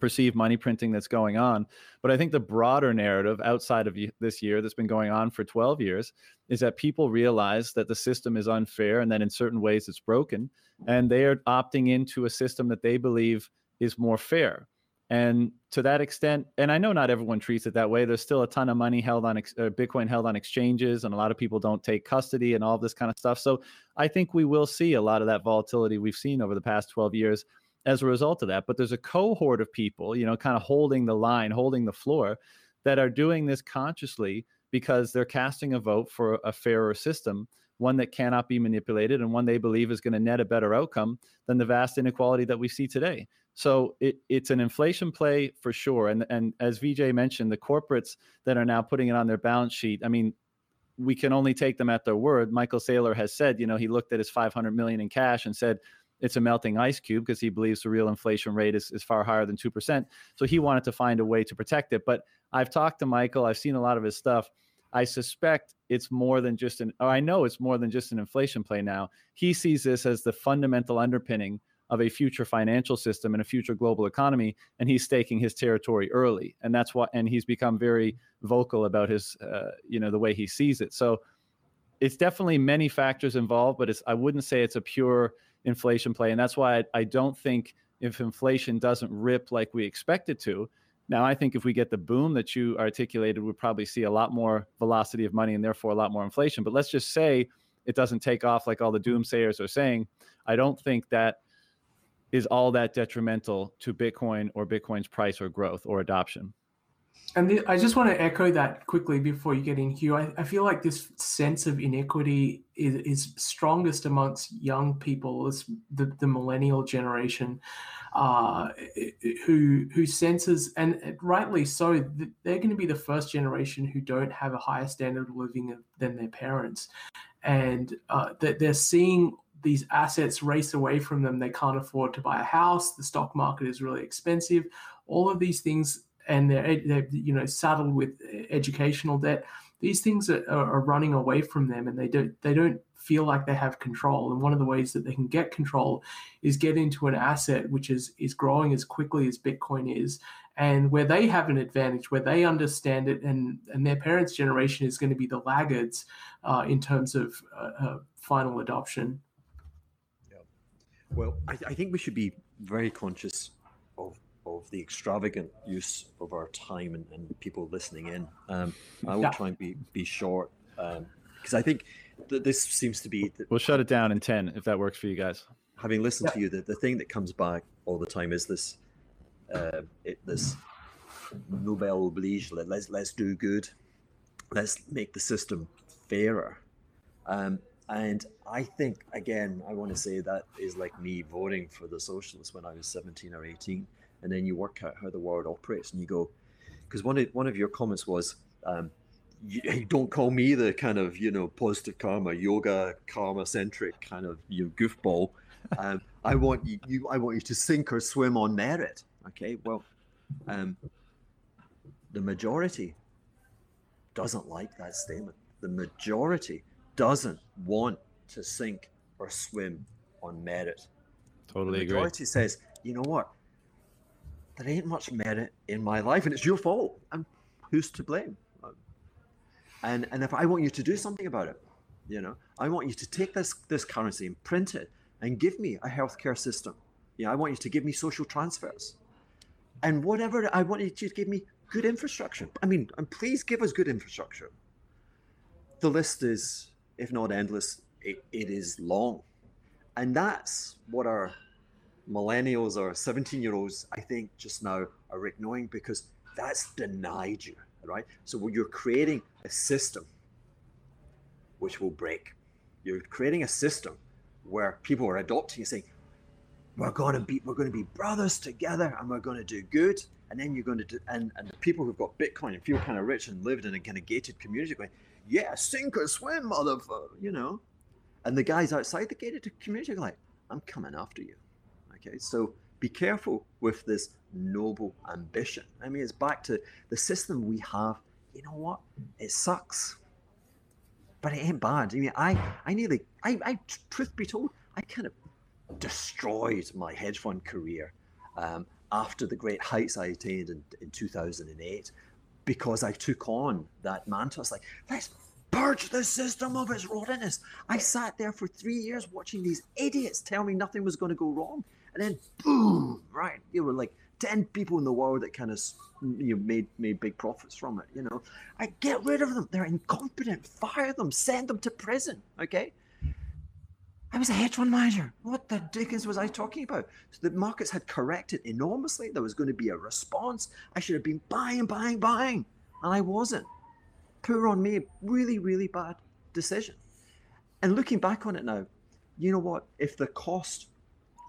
perceived money printing that's going on. But I think the broader narrative outside of this year that's been going on for 12 years is that people realize that the system is unfair and that in certain ways it's broken. And they are opting into a system that they believe is more fair. And to that extent, and I know not everyone treats it that way. There's still a ton of money held on uh, Bitcoin held on exchanges, and a lot of people don't take custody and all this kind of stuff. So I think we will see a lot of that volatility we've seen over the past 12 years as a result of that. But there's a cohort of people, you know, kind of holding the line, holding the floor, that are doing this consciously because they're casting a vote for a fairer system, one that cannot be manipulated and one they believe is going to net a better outcome than the vast inequality that we see today. So it, it's an inflation play for sure. And, and as VJ mentioned, the corporates that are now putting it on their balance sheet, I mean, we can only take them at their word. Michael Saylor has said, you know, he looked at his 500 million in cash and said, it's a melting ice cube because he believes the real inflation rate is, is far higher than 2%. So he wanted to find a way to protect it. But I've talked to Michael, I've seen a lot of his stuff. I suspect it's more than just an, or I know it's more than just an inflation play now. He sees this as the fundamental underpinning of a future financial system and a future global economy, and he's staking his territory early. And that's what, and he's become very vocal about his, uh, you know, the way he sees it. So it's definitely many factors involved, but it's, I wouldn't say it's a pure, inflation play. And that's why I, I don't think if inflation doesn't rip like we expect it to, now I think if we get the boom that you articulated, we'll probably see a lot more velocity of money and therefore a lot more inflation. But let's just say it doesn't take off like all the doomsayers are saying. I don't think that is all that detrimental to Bitcoin or Bitcoin's price or growth or adoption. And I just want to echo that quickly before you get in, Hugh. I, I feel like this sense of inequity is, is strongest amongst young people, it's the, the millennial generation, uh, who who senses, and rightly so, they're going to be the first generation who don't have a higher standard of living than their parents, and uh, that they're seeing these assets race away from them. They can't afford to buy a house. The stock market is really expensive. All of these things and they're, they're you know saddled with educational debt these things are, are running away from them and they don't they don't feel like they have control and one of the ways that they can get control is get into an asset which is is growing as quickly as bitcoin is and where they have an advantage where they understand it and and their parents generation is going to be the laggards uh, in terms of uh, uh, final adoption yeah. well I, I think we should be very conscious of of the extravagant use of our time and, and people listening in. Um, I will yeah. try and be be short because um, I think that this seems to be. The, we'll shut it down in ten if that works for you guys. Having listened yeah. to you, the, the thing that comes back all the time is this uh, it, this noblesse oblige. Let, let's let's do good. Let's make the system fairer. Um, and I think again, I want to say that is like me voting for the socialists when I was 17 or 18 and then you work out how the world operates and you go because one of one of your comments was um, you, don't call me the kind of you know positive karma yoga karma centric kind of you know, goofball um, i want you, you i want you to sink or swim on merit okay well um, the majority doesn't like that statement the majority doesn't want to sink or swim on merit totally agree. the majority agree. says you know what there ain't much merit in my life, and it's your fault. And who's to blame? And and if I want you to do something about it, you know, I want you to take this this currency and print it and give me a healthcare system. Yeah, I want you to give me social transfers, and whatever I want you to give me good infrastructure. I mean, and please give us good infrastructure. The list is, if not endless, it, it is long, and that's what our millennials or 17 year olds, I think, just now are ignoring because that's denied you, right? So you're creating a system which will break. You're creating a system where people are adopting and saying, we're going to be we're going to be brothers together and we're going to do good and then you're going to do and, and the people who've got bitcoin and feel kind of rich and lived in a kind of gated community going yeah sink or swim motherfucker you know and the guys outside the gated community are like i'm coming after you Okay, so be careful with this noble ambition. I mean, it's back to the system we have. You know what? It sucks, but it ain't bad. I mean, I, I nearly, I, I, truth be told, I kind of destroyed my hedge fund career um, after the great heights I attained in, in 2008 because I took on that mantle. It's like, let's purge the system of its rottenness. I sat there for three years watching these idiots tell me nothing was going to go wrong and then boom, right? There were like ten people in the world that kind of you know, made made big profits from it. You know, I get rid of them. They're incompetent. Fire them. Send them to prison. Okay. I was a hedge fund manager. What the dickens was I talking about? So the markets had corrected enormously. There was going to be a response. I should have been buying, buying, buying, and I wasn't. Poor on me. Really, really bad decision. And looking back on it now, you know what? If the cost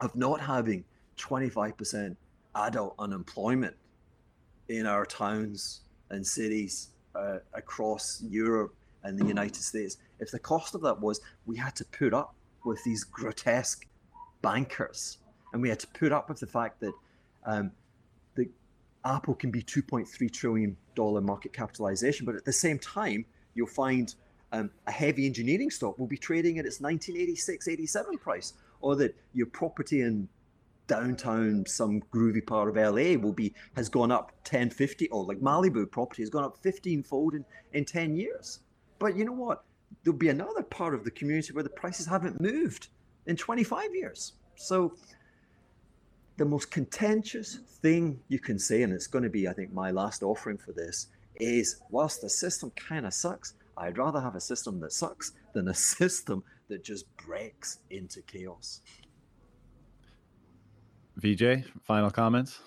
of not having 25% adult unemployment in our towns and cities uh, across Europe and the United States, if the cost of that was we had to put up with these grotesque bankers. And we had to put up with the fact that um, the Apple can be 2.3 trillion dollar market capitalization, but at the same time, you'll find um, a heavy engineering stock will be trading at its 1986 87 price or that your property in downtown some groovy part of LA will be has gone up 10 50 or like Malibu property has gone up 15 fold in, in 10 years. But you know what? There'll be another part of the community where the prices haven't moved in 25 years. So the most contentious thing you can say and it's going to be i think my last offering for this is whilst the system kind of sucks i'd rather have a system that sucks than a system that just breaks into chaos. VJ, final comments?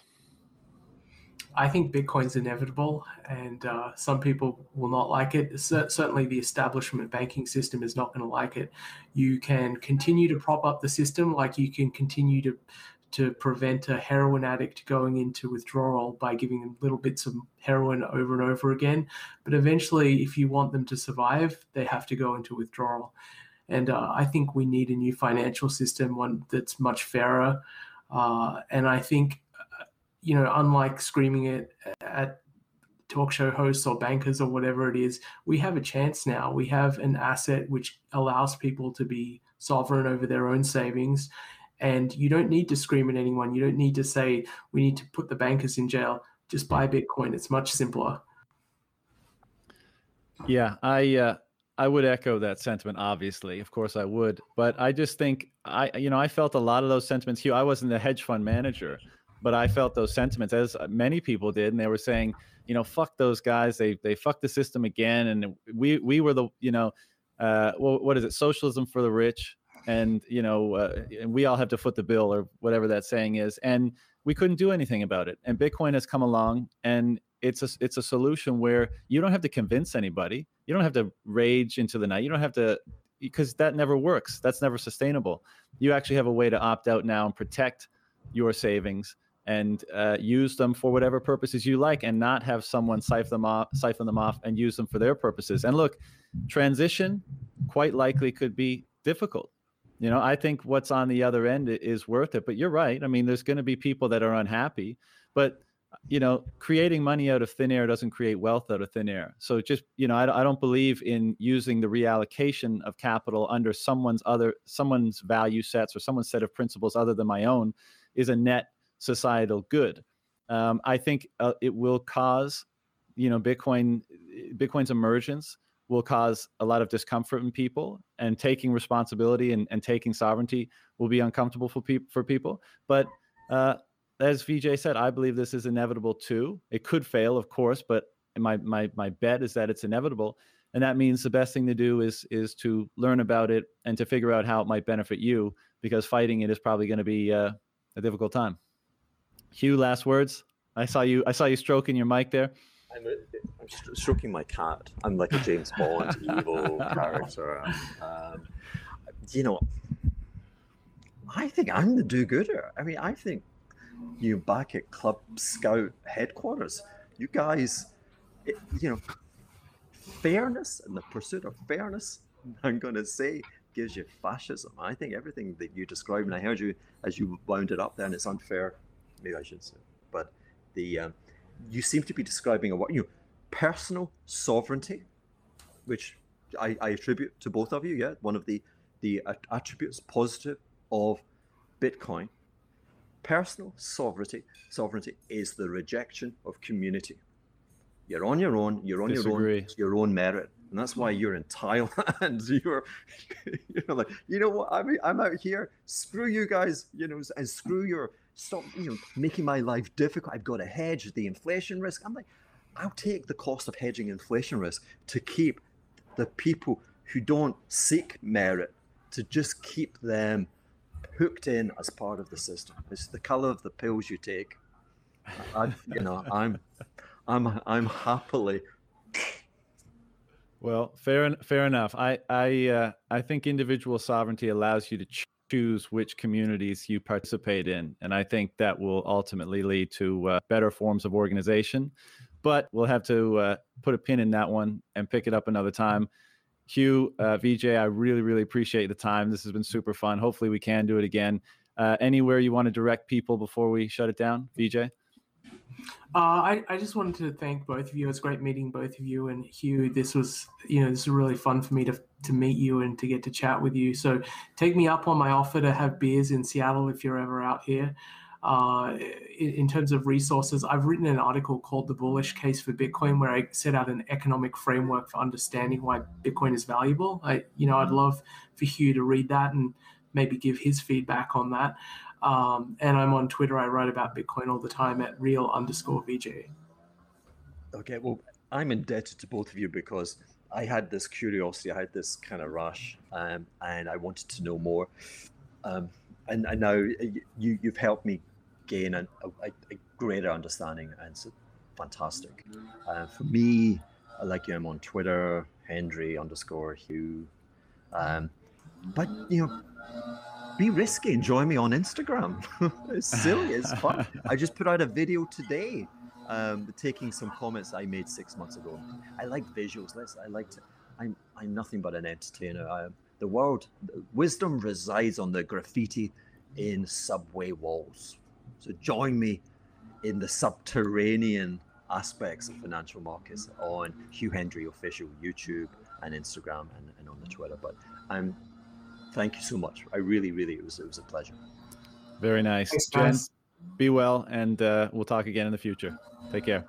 I think Bitcoin's inevitable, and uh, some people will not like it. C- certainly, the establishment banking system is not going to like it. You can continue to prop up the system, like you can continue to to prevent a heroin addict going into withdrawal by giving them little bits of heroin over and over again. But eventually, if you want them to survive, they have to go into withdrawal. And uh, I think we need a new financial system, one that's much fairer. Uh, and I think, uh, you know, unlike screaming it at talk show hosts or bankers or whatever it is, we have a chance now. We have an asset which allows people to be sovereign over their own savings. And you don't need to scream at anyone. You don't need to say, we need to put the bankers in jail. Just buy Bitcoin. It's much simpler. Yeah, I uh, I would echo that sentiment. Obviously, of course, I would. But I just think I, you know, I felt a lot of those sentiments. Hugh, I wasn't a hedge fund manager, but I felt those sentiments as many people did, and they were saying, you know, fuck those guys. They they fucked the system again, and we we were the you know, uh, what, what is it? Socialism for the rich, and you know, uh, we all have to foot the bill or whatever that saying is, and we couldn't do anything about it. And Bitcoin has come along, and it's a it's a solution where you don't have to convince anybody. You don't have to rage into the night. You don't have to because that never works. That's never sustainable. You actually have a way to opt out now and protect your savings and uh, use them for whatever purposes you like, and not have someone siphon them off, siphon them off, and use them for their purposes. And look, transition quite likely could be difficult. You know, I think what's on the other end is worth it. But you're right. I mean, there's going to be people that are unhappy, but you know, creating money out of thin air doesn't create wealth out of thin air. So just, you know, I, I don't believe in using the reallocation of capital under someone's other, someone's value sets or someone's set of principles other than my own is a net societal good. Um, I think uh, it will cause, you know, Bitcoin, Bitcoin's emergence will cause a lot of discomfort in people and taking responsibility and, and taking sovereignty will be uncomfortable for people for people. But, uh, as VJ said, I believe this is inevitable too. It could fail, of course, but my my my bet is that it's inevitable, and that means the best thing to do is is to learn about it and to figure out how it might benefit you, because fighting it is probably going to be uh, a difficult time. Hugh, last words. I saw you. I saw you stroking your mic there. I'm, I'm stroking my cat. I'm like a James Bond evil character. Um, you know, I think I'm the do-gooder. I mean, I think you back at Cub Scout headquarters. You guys, it, you know, fairness and the pursuit of fairness, I'm going to say, gives you fascism. I think everything that you described, and I heard you as you wound it up there, and it's unfair, maybe I should say, but the um, you seem to be describing a what you know, personal sovereignty, which I, I attribute to both of you. Yeah, one of the the attributes positive of Bitcoin Personal sovereignty, sovereignty is the rejection of community. You're on your own. You're on Disagree. your own. Your own merit, and that's why you're in Thailand. you're, you know, like you know what? I mean, I'm out here. Screw you guys. You know, and screw your stop. You know, making my life difficult. I've got to hedge the inflation risk. I'm like, I'll take the cost of hedging inflation risk to keep the people who don't seek merit to just keep them hooked in as part of the system. It's the color of the pills you take. I, you know, I'm, I'm, I'm happily. Well, fair, fair enough. I, I, uh, I think individual sovereignty allows you to choose which communities you participate in, and I think that will ultimately lead to uh, better forms of organization. But we'll have to uh, put a pin in that one and pick it up another time. Hugh, uh, VJ, I really, really appreciate the time. This has been super fun. Hopefully, we can do it again. Uh, anywhere you want to direct people before we shut it down, VJ? Uh, I, I just wanted to thank both of you. It's great meeting both of you and Hugh. This was, you know, this is really fun for me to to meet you and to get to chat with you. So take me up on my offer to have beers in Seattle if you're ever out here uh, in, in, terms of resources, I've written an article called The Bullish Case for Bitcoin, where I set out an economic framework for understanding why Bitcoin is valuable. I, you know, I'd love for Hugh to read that and maybe give his feedback on that. Um, and I'm on Twitter. I write about Bitcoin all the time at real underscore VJ. Okay, well, I'm indebted to both of you because I had this curiosity, I had this kind of rush, um, and I wanted to know more. Um, and, now you, you've helped me gain a, a, a greater understanding, and it's fantastic. Uh, for me, I like you. I'm on Twitter, Hendry underscore Hugh. Um, but you know, be risky and join me on Instagram. it's silly, it's fun. I just put out a video today, um, taking some comments I made six months ago. I like visuals. Let's. I like to. I'm. I'm nothing but an entertainer. I, the world, wisdom resides on the graffiti in subway walls. So join me in the subterranean aspects of financial markets on Hugh Hendry official YouTube and Instagram and, and on the Twitter. But um, thank you so much. I really, really, it was it was a pleasure. Very nice, Jen. Be well, and uh, we'll talk again in the future. Take care.